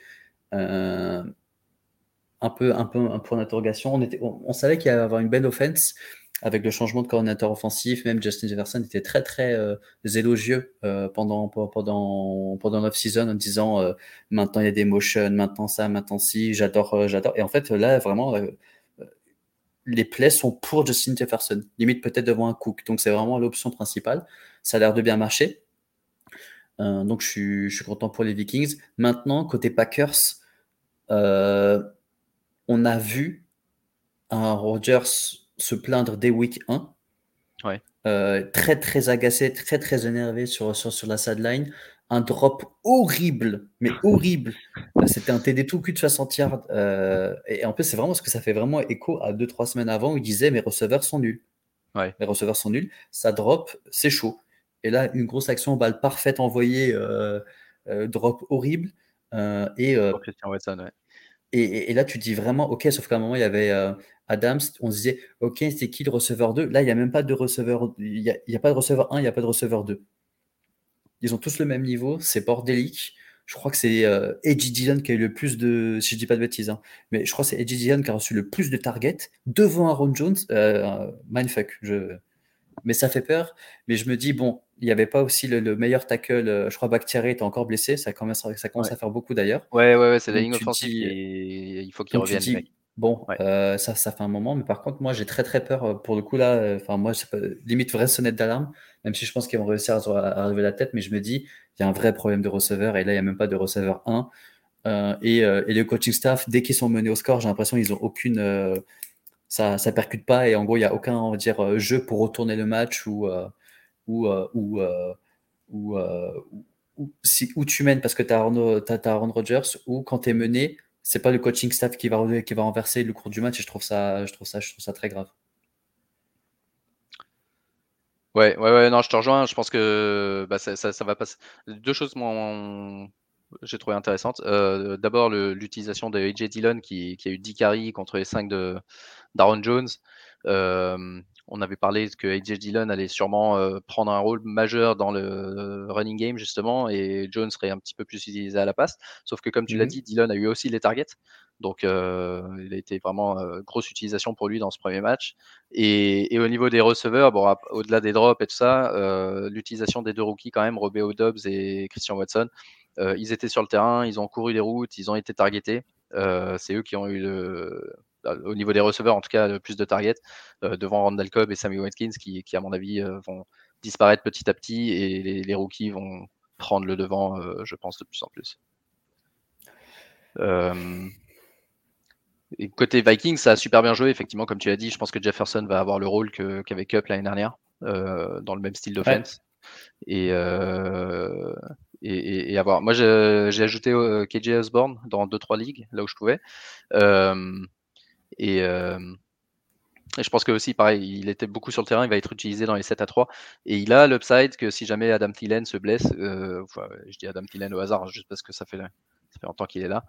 Un peu, un peu un point d'interrogation. On, était, on, savait qu'il allait avoir une belle offense, avec le changement de coordinateur offensif, même Justin Jefferson était très très euh, élogieux euh, pendant pendant pendant l'off-season en disant euh, maintenant il y a des motions, maintenant ça, maintenant si, j'adore j'adore. Et en fait là vraiment les plays sont pour Justin Jefferson, limite peut-être devant un Cook. Donc c'est vraiment l'option principale. Ça a l'air de bien marcher. donc je suis, je suis content pour les Vikings. Maintenant côté Packers, on a vu un Rodgers se plaindre dès week 1. Euh, très très agacé, très très énervé sur, sur, sur la sideline. Un drop horrible, mais horrible. Euh, c'était un TD tout cul de 60 yards. Euh, et en plus, c'est vraiment ce que ça fait vraiment écho à 2-3 semaines avant où il disait mes receveurs sont nuls. Ouais. Mes receveurs sont nuls. Ça drop, c'est chaud. Et là, une grosse action, balle parfaite envoyée, drop horrible. et, Christian Watson, ouais. Et, là, tu dis vraiment, ok, sauf qu'à un moment, il y avait euh, Adams, on se disait, ok, c'est qui le receveur 2 Là, il n'y a même pas de receveur, il n'y a, pas de receveur 1, il n'y a pas de receveur 2. Ils ont tous le même niveau, c'est bordélique. Je crois que c'est euh, Edgy Dillon qui a eu le plus de, si je dis pas de bêtises, hein, mais je crois que c'est Edgy Dillon qui a reçu le plus de targets devant Aaron Jones. Euh, mindfuck, je... mais ça fait peur. Mais je me dis, bon, il n'y avait pas aussi le, meilleur tackle. Euh, je crois Bakhtiari était encore blessé. Ça commence, ça commence à faire beaucoup d'ailleurs. Ouais, ouais, ouais c'est la ligne offensive. Et il faut qu'il revienne. bon, euh, ça, ça fait un moment. Mais par contre, moi, j'ai très très peur. Euh, pour le coup, là, enfin, moi, limite vraie sonnette d'alarme. Même si je pense qu'ils vont réussir à, à, la tête. Mais je me dis, il y a un vrai problème de receveur. Et là, il n'y a même pas de receveur 1. et, et, le coaching staff, dès qu'ils sont menés au score, j'ai l'impression qu'ils n'ont aucune. ça ne percute pas. Et en gros, il n'y a aucun on va dire, jeu pour retourner le match ou ou, euh, ou, euh, euh, ou, si, où tu mènes parce que tu as, Aaron Rodgers, ou quand tu es mené, c'est pas le coaching staff qui va, renverser le cours du match et je trouve ça, je trouve ça, je trouve ça très grave. Ouais, ouais, ouais, non, je te rejoins. Je pense que bah, ça, ça, va passer. Deux choses, moi, j'ai trouvé intéressantes. D'abord, l'utilisation de AJ Dillon qui, a eu 10 carries contre les 5 d'Aaron Jones. On avait parlé que AJ Dillon allait sûrement euh, prendre un rôle majeur dans le running game justement et Jones serait un petit peu plus utilisé à la passe. Sauf que comme tu l'as mmh dit, Dillon a eu aussi les targets. Donc euh, il a été vraiment euh, grosse utilisation pour lui dans ce premier match. Et, au niveau des receveurs, bon, au-delà des drops et tout ça, l'utilisation des deux rookies quand même, Robert Dobbs et Christian Watson, ils étaient sur le terrain, ils ont couru les routes, ils ont été targetés. c'est eux qui ont eu le, au niveau des receveurs, en tout cas, plus de targets euh, devant Randall Cobb et Sammy Watkins, qui, à mon avis, euh, vont disparaître petit à petit et les, rookies vont prendre le devant, euh, je pense, de plus en plus. Et côté Vikings, ça a super bien joué, effectivement, comme tu l'as dit. Je pense que Jefferson va avoir le rôle qu'avait Cup l'année dernière, dans le même style d'offense. Et, et, et, avoir. Moi, j'ai ajouté KJ Osborne dans 2-3 ligues, là où je pouvais. Et, euh, et, je pense que aussi, pareil, il était beaucoup sur le terrain, il va être utilisé dans les 7 à 3. Et il a l'upside que si jamais Adam Thielen se blesse, euh, enfin, je dis Adam Thielen au hasard, juste parce que ça fait, ça fait longtemps qu'il est là,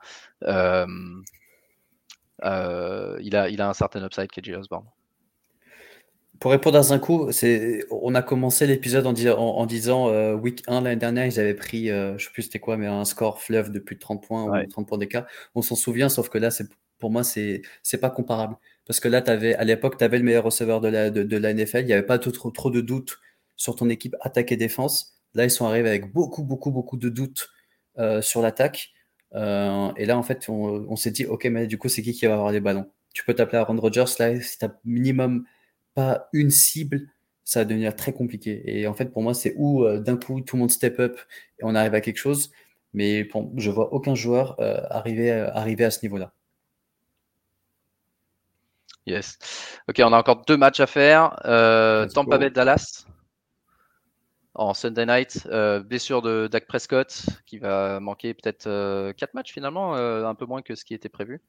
euh, il, a, il a un certain upside KJ Osborne. Pour répondre à un coup, on a commencé l'épisode en, en, disant euh, week 1 l'année dernière, ils avaient pris, euh, je sais plus c'était quoi, mais un score fleuve de plus de 30 points ou 30 points d'écart. On s'en souvient, sauf que là, c'est pour moi, c'est c'est pas comparable. Parce que là, à l'époque, tu avais le meilleur receveur de la, de, la NFL. Il n'y avait pas trop, trop de doutes sur ton équipe attaque et défense. Là, ils sont arrivés avec beaucoup, beaucoup, beaucoup de doutes euh, sur l'attaque. Euh, et là, en fait, on, s'est dit, OK, mais du coup, c'est qui qui va avoir les ballons? Tu peux t'appeler Aaron Rodgers. Là, si tu minimum pas une cible, ça va devenir très compliqué. Et en fait, pour moi, c'est où euh, d'un coup, tout le monde step up et on arrive à quelque chose. Mais bon, je vois aucun joueur arriver, arriver à ce niveau-là. Yes. Ok, on a encore deux matchs à faire. Tampa Bay Dallas en Sunday night. blessure de Dak Prescott qui va manquer peut-être quatre matchs finalement, un peu moins que ce qui était prévu.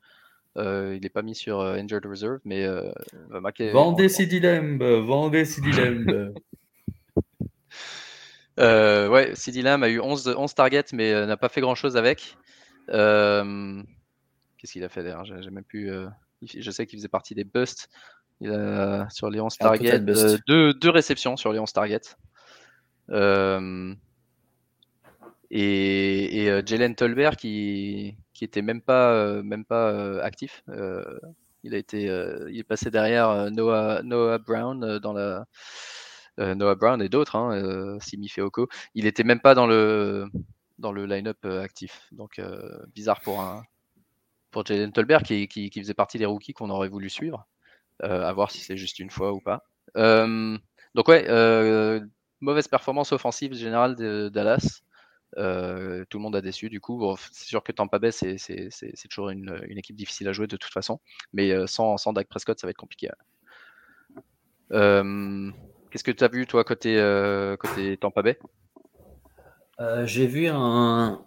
Euh, il n'est pas mis sur euh, Injured Reserve, mais euh, va marquer. Vendez CD Lamb, vendez CD Lamb. ouais, Lamb a eu 11, 11 targets, mais n'a pas fait grand chose avec. Qu'est-ce qu'il a fait d'ailleurs? J'ai même plus. Je sais qu'il faisait partie des busts. Il a, sur les 11 ah, targets, deux, deux, réceptions sur les 11 targets. et, et Jalen Tolbert qui, qui était même pas, euh, même pas euh, actif. Euh, il a été, il est passé derrière Noah, Noah Brown dans la Noah Brown et d'autres, hein, Simi Feoko. Il était même pas dans le dans le line-up actif. Donc bizarre pour un pour Jalen Tolbert qui, faisait partie des rookies qu'on aurait voulu suivre. à voir si c'est juste une fois ou pas. donc ouais, mauvaise performance offensive générale de Dallas. Euh, tout le monde a déçu. Du coup, c'est sûr que Tampa Bay, c'est toujours une, équipe difficile à jouer de toute façon. Mais euh, sans, sans Prescott, ça va être compliqué. Euh, qu'est-ce que tu as vu, toi, côté, côté Tampa Bay? J'ai vu un,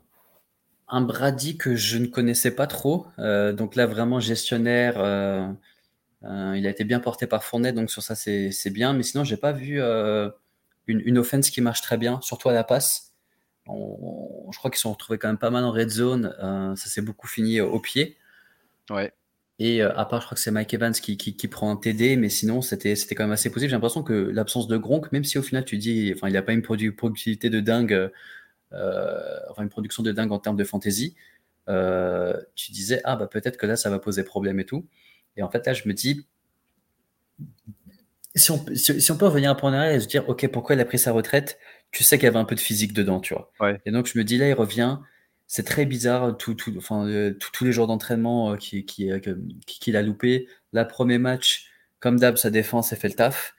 un Brady que je ne connaissais pas trop. donc là, vraiment gestionnaire. il a été bien porté par Fournette, donc sur ça, c'est bien. Mais sinon, j'ai pas vu une, une offense qui marche très bien, surtout à la passe je crois qu'ils sont retrouvés quand même pas mal en red zone. Euh, ça s'est beaucoup fini au pied. Ouais. Et euh, à part, je crois que c'est Mike Evans qui, qui, prend un TD, mais sinon, c'était quand même assez possible. J'ai l'impression que l'absence de Gronk, même si au final, tu dis, enfin, il n'y a pas une productivité de dingue, euh, enfin, une production de dingue en termes de fantasy, tu disais, ah, bah peut-être que là, ça va poser problème et tout. Et en fait, là, je me dis, si on, si, on peut revenir un peu en arrière et se dire, OK, pourquoi il a pris sa retraite? Tu sais qu'il y avait un peu de physique dedans, tu vois. Et donc, je me dis, là, il revient. C'est très bizarre, tout, tout, enfin, euh, tous les jours d'entraînement qu'il euh, qui, qui, qui, a loupé. La premier match, comme d'hab, sa défense a fait le taf.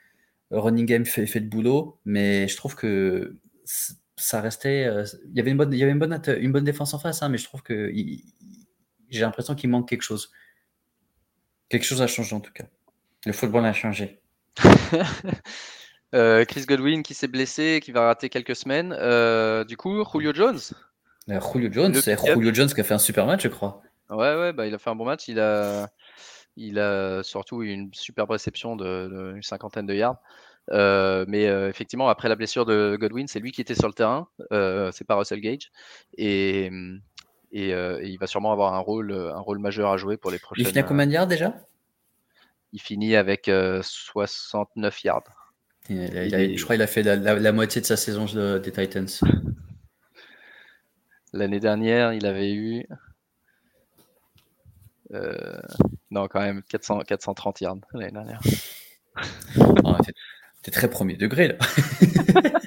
Running game fait, fait le boulot, mais je trouve que ça restait. Euh, il y avait une bonne, il y avait une bonne, une bonne défense en face, hein, mais je trouve que j'ai l'impression qu'il manque quelque chose. Quelque chose a changé en tout cas. Le football a changé. Euh, Chris Godwin qui s'est blessé, qui va rater quelques semaines. Euh, du coup, Julio Jones. Julio Jones, c'est Julio Jones qui a fait un super match, je crois. Ouais, ouais, bah, il a fait un bon match. Il a, il a surtout eu une superbe réception de, cinquantaine de yards. Mais effectivement, après la blessure de Godwin, c'est lui qui était sur le terrain, c'est pas Russell Gage, et, et, il va sûrement avoir un rôle, un rôle majeur à jouer pour les prochaines. Il finit à combien de yards déjà? il finit avec 69 euh, yards. je crois qu'il a fait la, moitié de sa saison des Titans. L'année dernière, il avait eu. Euh, non, quand même 400, 430 yards l'année dernière. Ah, T'es très premier degré là.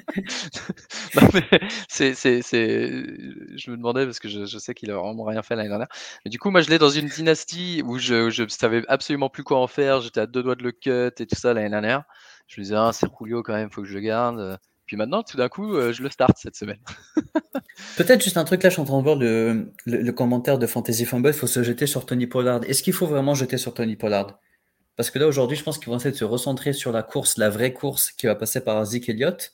c'est, c'est, Je me demandais parce que je, sais qu'il a vraiment rien fait l'année dernière. Mais du coup, moi, je l'ai dans une dynastie où je, je savais absolument plus quoi en faire. J'étais à deux doigts de le cut et tout ça l'année dernière. Je me disais, ah, c'est Julio quand même, faut que je le garde. Puis maintenant, tout d'un coup, euh, je le start cette semaine. Peut-être juste un truc là, je suis en train de voir le, le, commentaire de Fantasy Fumble. Il faut se jeter sur Tony Pollard. Est-ce qu'il faut vraiment jeter sur Tony Pollard? Parce que là, aujourd'hui, je pense qu'ils vont essayer de se recentrer sur la course, la vraie course qui va passer par Zeke Elliott.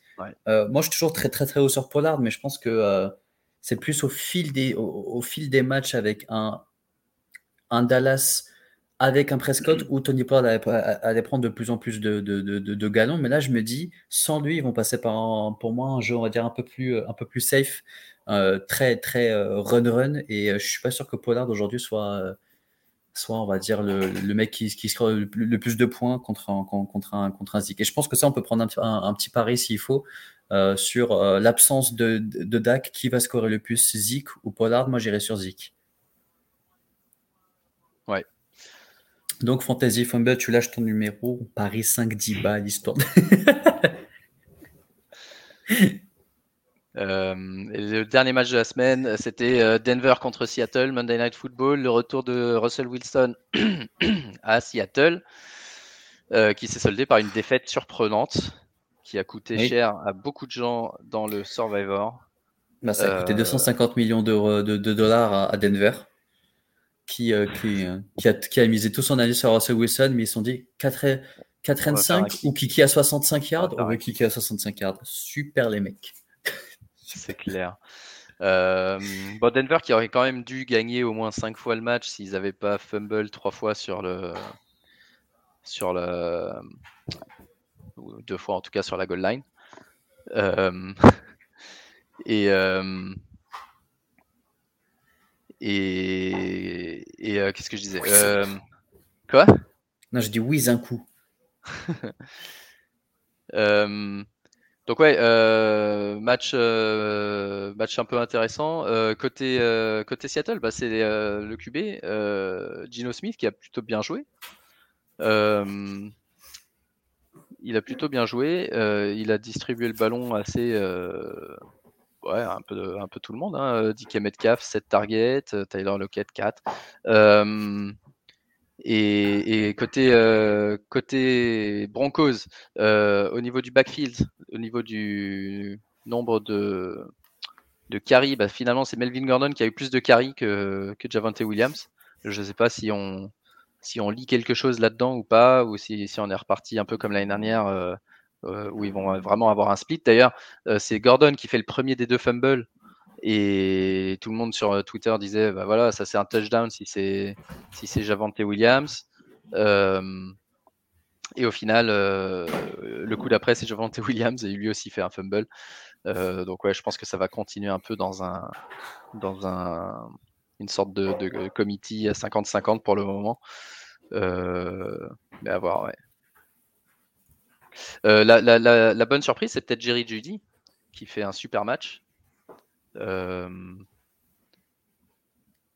Euh, moi, je suis toujours très, très, très haut sur Pollard, mais je pense que euh, c'est plus au fil, des, au, fil des matchs avec un, un Dallas, avec un Prescott, où Tony Pollard allait, prendre de plus en plus de, de, de, galons. Mais là, je me dis, sans lui, ils vont passer par, pour moi, un jeu, on va dire, un peu plus, un peu plus safe, euh, très, très run-run. et je suis pas sûr que Pollard aujourd'hui soit soit on va dire le, le mec qui, qui score le, plus de points contre un, contre un, contre un Zik. Et je pense que ça, on peut prendre un, un, petit pari s'il faut euh, sur euh, l'absence de, de, Dak, qui va scorer le plus, Zik ou Pollard. Moi, j'irai sur Zik. Ouais. Donc, Fantasy Fumble, tu lâches ton numéro, Paris 5-10 balles, histoire. Euh, le dernier match de la semaine, c'était euh, Denver contre Seattle, Monday Night Football, le retour de Russell Wilson à Seattle, euh, qui s'est soldé par une défaite surprenante, qui a coûté cher à beaucoup de gens dans le Survivor. Bah, ça a coûté 250 millions de, de, dollars à, Denver, qui, qui, qui, a, qui, a, misé tout son année sur Russell Wilson, mais ils se sont dit 4, 4 5 ou Kiki à 65 yards? On veut Kiki à 65 yards. Super les mecs. C'est clair. Euh, bon, Denver qui aurait quand même dû gagner au moins 5 fois le match s'ils n'avaient pas fumble 3 fois sur le. Sur le. Deux fois en tout cas sur la goal line. Euh, et. Euh, et, et qu'est-ce que je disais Quoi? Non, je dis oui un coup. Donc ouais, euh, match, euh, match un peu intéressant. Euh, côté, côté Seattle, bah, c'est le QB, Gino Smith, qui a plutôt bien joué. il a plutôt bien joué. il a distribué le ballon assez, ouais, un peu, un peu tout le monde. Hein. DK Metcalf, 7 targets, Tyler Lockett, 4. Et, côté, euh, côté Broncos, euh, au niveau du backfield, au niveau du nombre de, de bah, finalement c'est Melvin Gordon qui a eu plus de carries que, que Javante Williams. Je ne sais pas si on, si on lit quelque chose là-dedans ou pas, ou si, si, on est reparti un peu comme l'année dernière, euh, où ils vont vraiment avoir un split. D'ailleurs, c'est Gordon qui fait le premier des deux fumbles et tout le monde sur euh, Twitter disait, bah voilà, ça c'est un touchdown si c'est si c'est Javante Williams. Euh, et au final, euh, le coup d'après, c'est Javante Williams et lui aussi fait un fumble. donc ouais, je pense que ça va continuer un peu dans un dans un une sorte de, de committee à 50-50 pour le moment. mais à voir, la, la, la, bonne surprise, c'est peut-être Jerry Judy qui fait un super match. Euh,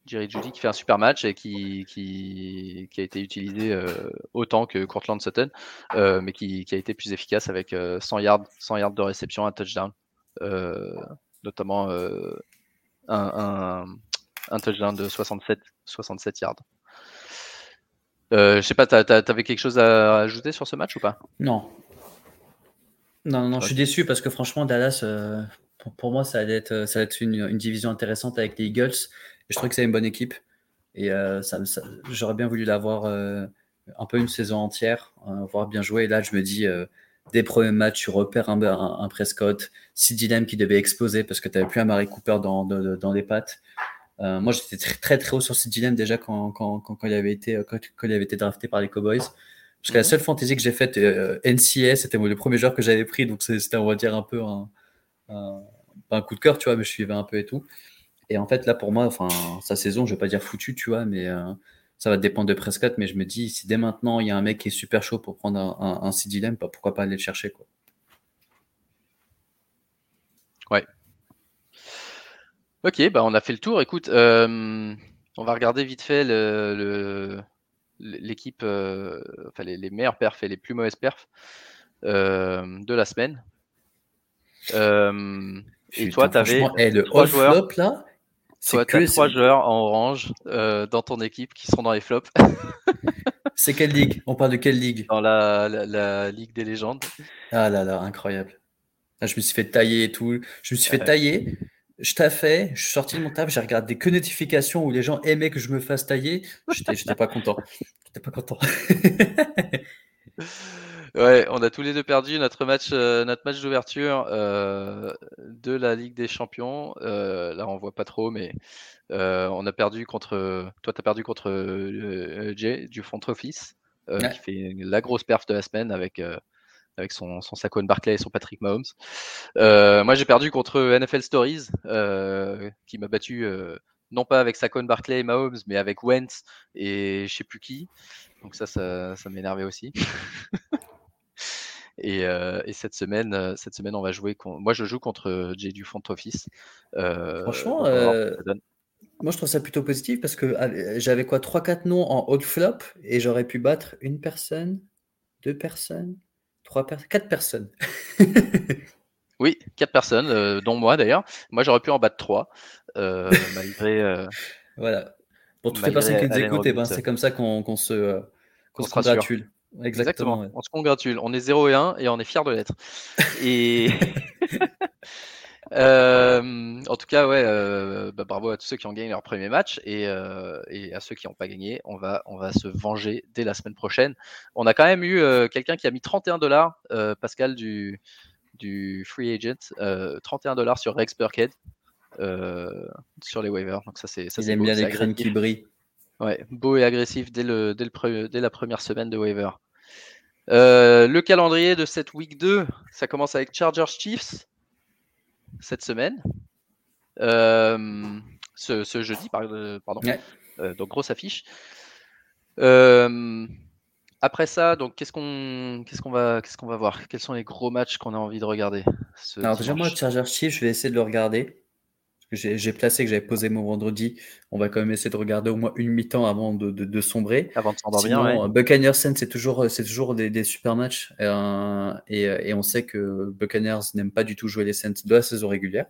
Jerry Judy qui fait un super match et qui, qui, qui a été utilisé euh, autant que Courtland Sutton, euh, mais qui, qui, a été plus efficace avec 100 yards, 100 yards de réception, un touchdown, notamment un, un, touchdown de 67, 67 yards. je sais pas, t'avais quelque chose à ajouter sur ce match ou pas? Non. Non, non, je suis déçu parce que franchement, Dallas, pour, moi, ça va être, ça va être une, division intéressante avec les Eagles. je trouve que c'est une bonne équipe. Et euh, ça, j'aurais bien voulu l'avoir euh, un peu une saison entière, euh, voir bien jouer. Et là, je me dis, des premiers matchs, tu repères un, un, Prescott, Sid qui devait exploser parce que tu n'avais plus un Mary Cooper dans, dans, les pattes. moi, j'étais très, très, très haut sur Sid déjà quand, quand, quand, il avait été, quand, il avait été drafté par les Cowboys. Parce que la seule fantaisie que j'ai faite, NCA, c'était le premier joueur que j'avais pris, donc c'était, on va dire, un peu un, un coup de cœur, tu vois, mais je suivais un peu et tout. Et en fait, là, pour moi, enfin, sa saison, je vais pas dire foutu, tu vois, mais euh, ça va dépendre de Prescott. Mais je me dis, si dès maintenant, il y a un mec qui est super chaud pour prendre un, un, un bah, pourquoi pas aller le chercher, quoi. Ouais. Ok, bah on a fait le tour. Écoute, euh, on va regarder vite fait l'équipe, euh, enfin les, les, meilleurs perfs et les plus mauvaises perfs de la semaine. Et toi, tu avais eh, le trois joueurs. Flop, là, toi, tu as trois joueurs en orange euh, dans ton équipe qui sont dans les flops. c'est quelle ligue? On parle de quelle ligue? Dans la, la, Ligue des légendes. Ah là là, incroyable. je me suis fait tailler et tout. Je me suis fait tailler. Je t'ai fait, je suis sorti de mon table, j'ai regardé que notifications où les gens aimaient que je me fasse tailler. J'étais pas content. J'étais pas content. Ouais, on a tous les deux perdu notre match, euh, notre match d'ouverture euh, de la Ligue des Champions. Euh, là, on voit pas trop, mais on a perdu contre. Toi, tu as perdu contre Jay du front office, qui fait la grosse perf de la semaine avec avec son, son Saquon Barclay et son Patrick Mahomes. moi, j'ai perdu contre NFL Stories, qui m'a battu non pas avec Saquon Barclay et Mahomes, mais avec Wentz et je sais plus qui. Donc ça, ça, ça m'énervait aussi. Euh, et, cette semaine, euh, cette semaine, on va jouer. Moi, je joue contre Jay du front office. Euh, Franchement, moi, je trouve ça plutôt positif parce que j'avais quoi 3-4 noms en haut flop et j'aurais pu battre une personne, deux personnes, trois personnes, quatre personnes. oui, quatre personnes, dont moi d'ailleurs. Moi, j'aurais pu en battre trois, malgré. voilà. Pour toutes les personnes qui nous écoutent, ben, c'est comme ça qu'on se, qu se congratule. Exactement. On se congratule. On est 0 et 1 et on est fier de l'être. et... Euh, en tout cas, ouais, euh, bah, bravo à tous ceux qui ont gagné leur premier match et, euh, et à ceux qui n'ont pas gagné. On va, on va se venger dès la semaine prochaine. On a quand même eu quelqu'un qui a mis 31 dollars, Pascal du, du Free Agent, 31 dollars sur Rex Burkhead sur les waivers. Donc ça, c'est, ça, Il aime bien les graines qui brillent. Ouais, beau et agressif dès, le, dès, le dès la première semaine de waiver. le calendrier de cette week 2, ça commence avec Chargers Chiefs cette semaine. Euh, ce, jeudi, euh, pardon. Euh, donc grosse affiche. après ça, donc qu'est-ce qu'on qu'est-ce qu'on va qu'est-ce qu'on va voir? Quels sont les gros matchs qu'on a envie de regarder Alors déjà moi Charger Chief, je vais essayer de le regarder. J'ai placé que j'avais posé mon vendredi. On va quand même essayer de regarder au moins une mi-temps avant de, de, sombrer. Avant de s'endormir. Ouais. Buccaneers c'est toujours, c'est toujours des, des, super matchs. Et, et, on sait que Buccaneers n'aime pas du tout jouer les Saints de la saison régulière.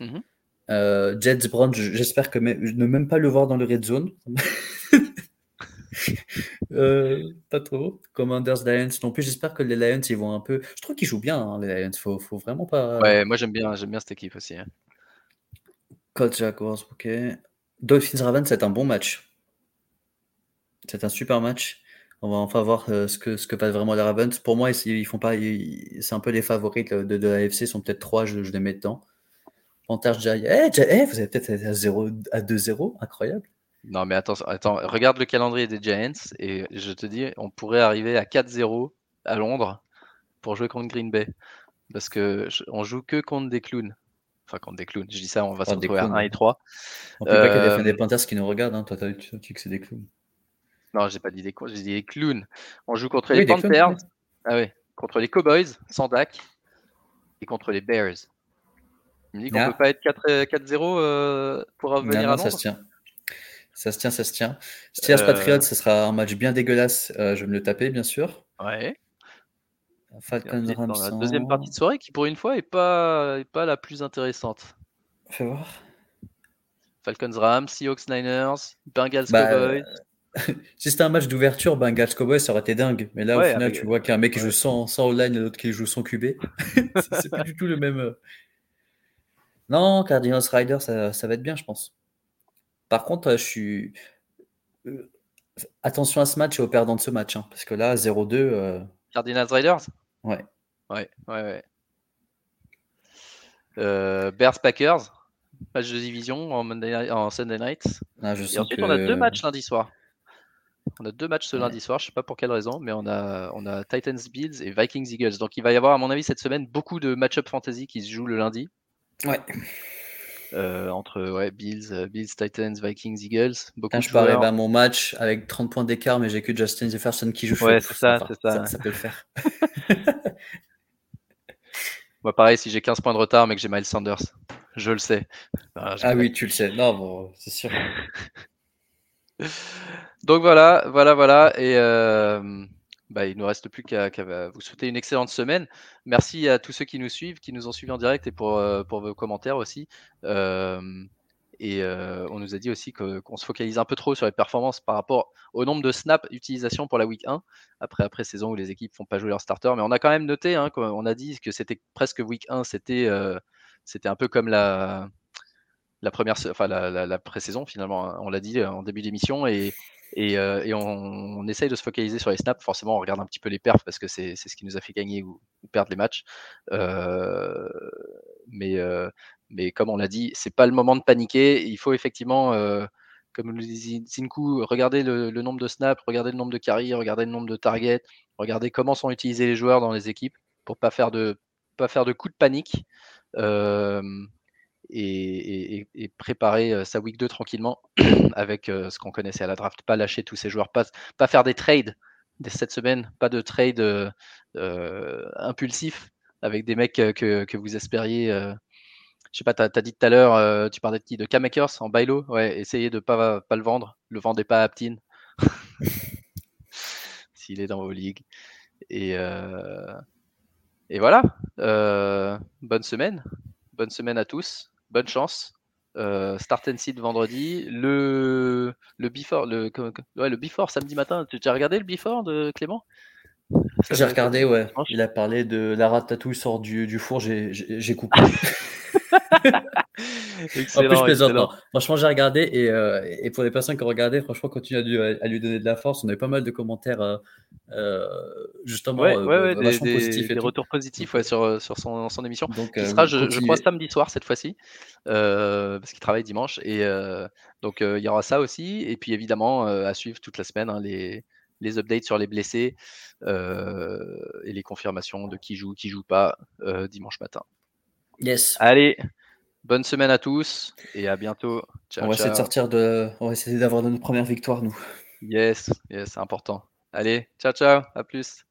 Mhm. Euh, Jets Brown, j'espère que ne même pas le voir dans le red zone. euh, pas trop. Commanders Lions non plus. J'espère que les Lions ils vont un peu. Je trouve qu'ils jouent bien hein, les Lions. Faut, faut vraiment pas. Ouais, moi j'aime bien, j'aime bien cette équipe aussi. Hein. Colts Jaguars, ok. Dolphins Ravens, c'est un bon match. C'est un super match. On va enfin voir euh, ce que ce que passent vraiment les Ravens. Pour moi, ils, font pas. C'est un peu les favoris de, de, la FC. sont peut-être trois. Je, les mets dedans. Panthers Giants. Eh, eh, vous avez peut-être à 0 à 2-0. Incroyable. Non, mais attends, attends, regarde le calendrier des Giants et je te dis, on pourrait arriver à 4-0 à Londres pour jouer contre Green Bay. Parce que on joue que contre des clowns. Enfin, contre des clowns. Je dis ça, on va se retrouver à 1 et 3. On peut pas qu'il y ait des euh, Panthers qui nous regardent. Hein. Toi, tu as dit que c'est des clowns. Non, j'ai pas dit des clowns, j'ai dit des clowns. On joue contre les Panthers. Ah contre les Cowboys, sans Dak. Et contre les Bears. Il me dit qu'on ne ah. peut pas être 4-0 euh, pour revenir à Londres. Ça se tient. Ça se tient, ça se tient. Steelers euh... Patriots, ce sera un match bien dégueulasse. Euh, je vais me le taper, bien sûr. Ouais. Falcons Rams. Dans la deuxième partie de soirée qui pour une fois est pas, est pas la plus intéressante. Fais voir. Falcons Rams, Seahawks Niners, Bengals bah, Cowboys. si c'était un match d'ouverture, Bengals Cowboys ça aurait été dingue. Mais là au final tu vois qu'il y a un mec qui joue sans, sans line et l'autre qui joue sans QB. c'est pas du tout le même. Euh. Non, Cardinals Riders ça, ça, va être bien je pense. Par contre, je suis. Euh, attention à ce match et au perdant de ce match. Hein, parce que là, 0-2. Cardinals Riders? Ouais. Ouais, ouais, ouais. Euh, Bears Packers, match de division en, Monday, en Sunday night. Ah, je Et ensuite, on a deux matchs lundi soir. On a deux matchs ce lundi soir, je sais pas pour quelle raison, mais on a, on a Titans Bills et Vikings Eagles. Donc il va y avoir, à mon avis, cette semaine, beaucoup de match-up fantasy qui se jouent le lundi. Ouais. Euh, entre ouais, Bills, euh, Bills, Titans, Vikings, Eagles. Beaucoup je arriver à mon match avec 30 points d'écart, mais j'ai que Justin Jefferson qui joue. Ouais, c'est ça, c'est ça. ça. peut le faire. Moi, pareil, si j'ai 15 points de retard, mais que j'ai Miles Sanders, je le sais. ah oui, tu le sais. Non, bon, c'est sûr. Donc voilà, voilà, voilà. Et euh, bah, il ne nous reste plus qu'à vous souhaiter une excellente semaine. Merci à tous ceux qui nous suivent, qui nous ont suivis en direct et pour, euh, vos commentaires aussi. Euh, et euh, on nous a dit aussi qu'on se focalise un peu trop sur les performances par rapport au nombre de snaps utilisation pour la week 1, après après saison où les équipes font pas jouer leurs starters. Mais on a quand même noté, hein, on a dit que c'était presque week 1, c'était c'était un peu comme la, première, enfin la pré-saison finalement. Hein. On l'a dit en début d'émission et et, euh, on, essaye de se focaliser sur les snaps. Forcément, on regarde un petit peu les perfs parce que c'est ce qui nous a fait gagner ou, perdre les matchs. Euh, mais, euh, mais comme on l'a dit, c'est pas le moment de paniquer. Il faut effectivement, comme le dit Zinku, regarder le, nombre de snaps, regarder le nombre de carries, regarder le nombre de targets, regarder comment sont utilisés les joueurs dans les équipes pour pas pas faire de coups de panique et, préparer euh, sa week 2 tranquillement avec euh, ce qu'on connaissait à la draft. Pas lâcher tous ces joueurs, pas, faire des trades cette semaine, pas de trade euh, impulsif avec des mecs que, vous espériez. je sais pas, tu as, dit tout à l'heure, tu parlais de qui De K-Makers en bailo Ouais, essayez de pas, pas le vendre. Le vendez pas à Aptin. S'il est dans vos ligues. Et voilà. bonne semaine. Bonne semaine à tous bonne chance. Euh, start and seed vendredi. Le, le before, le, ouais, le before samedi matin. Tu as regardé le before de Clément? J'ai regardé, ouais. Il a parlé de la ratatouille sort du, du four, j'ai coupé. excellent, en plus, je Franchement, j'ai regardé et, euh, et, pour les personnes qui ont regardé, franchement, continue à, à, lui donner de la force. On a eu pas mal de commentaires, euh, euh justement, ouais, ouais, des, positifs des retours positifs ouais, sur, sur son, son émission. Donc, sera, je, je, crois, samedi soir cette fois-ci, parce qu'il travaille dimanche. Et donc, il y aura ça aussi. Et puis, évidemment, à suivre toute la semaine, hein, les les updates sur les blessés euh, et les confirmations de qui joue, qui joue pas euh, dimanche matin. Yes. Allez, bonne semaine à tous et à bientôt. on va essayer de sortir de, on va essayer d'avoir notre première victoire nous. Yes, yes, c'est important. Allez, ciao ciao, à plus.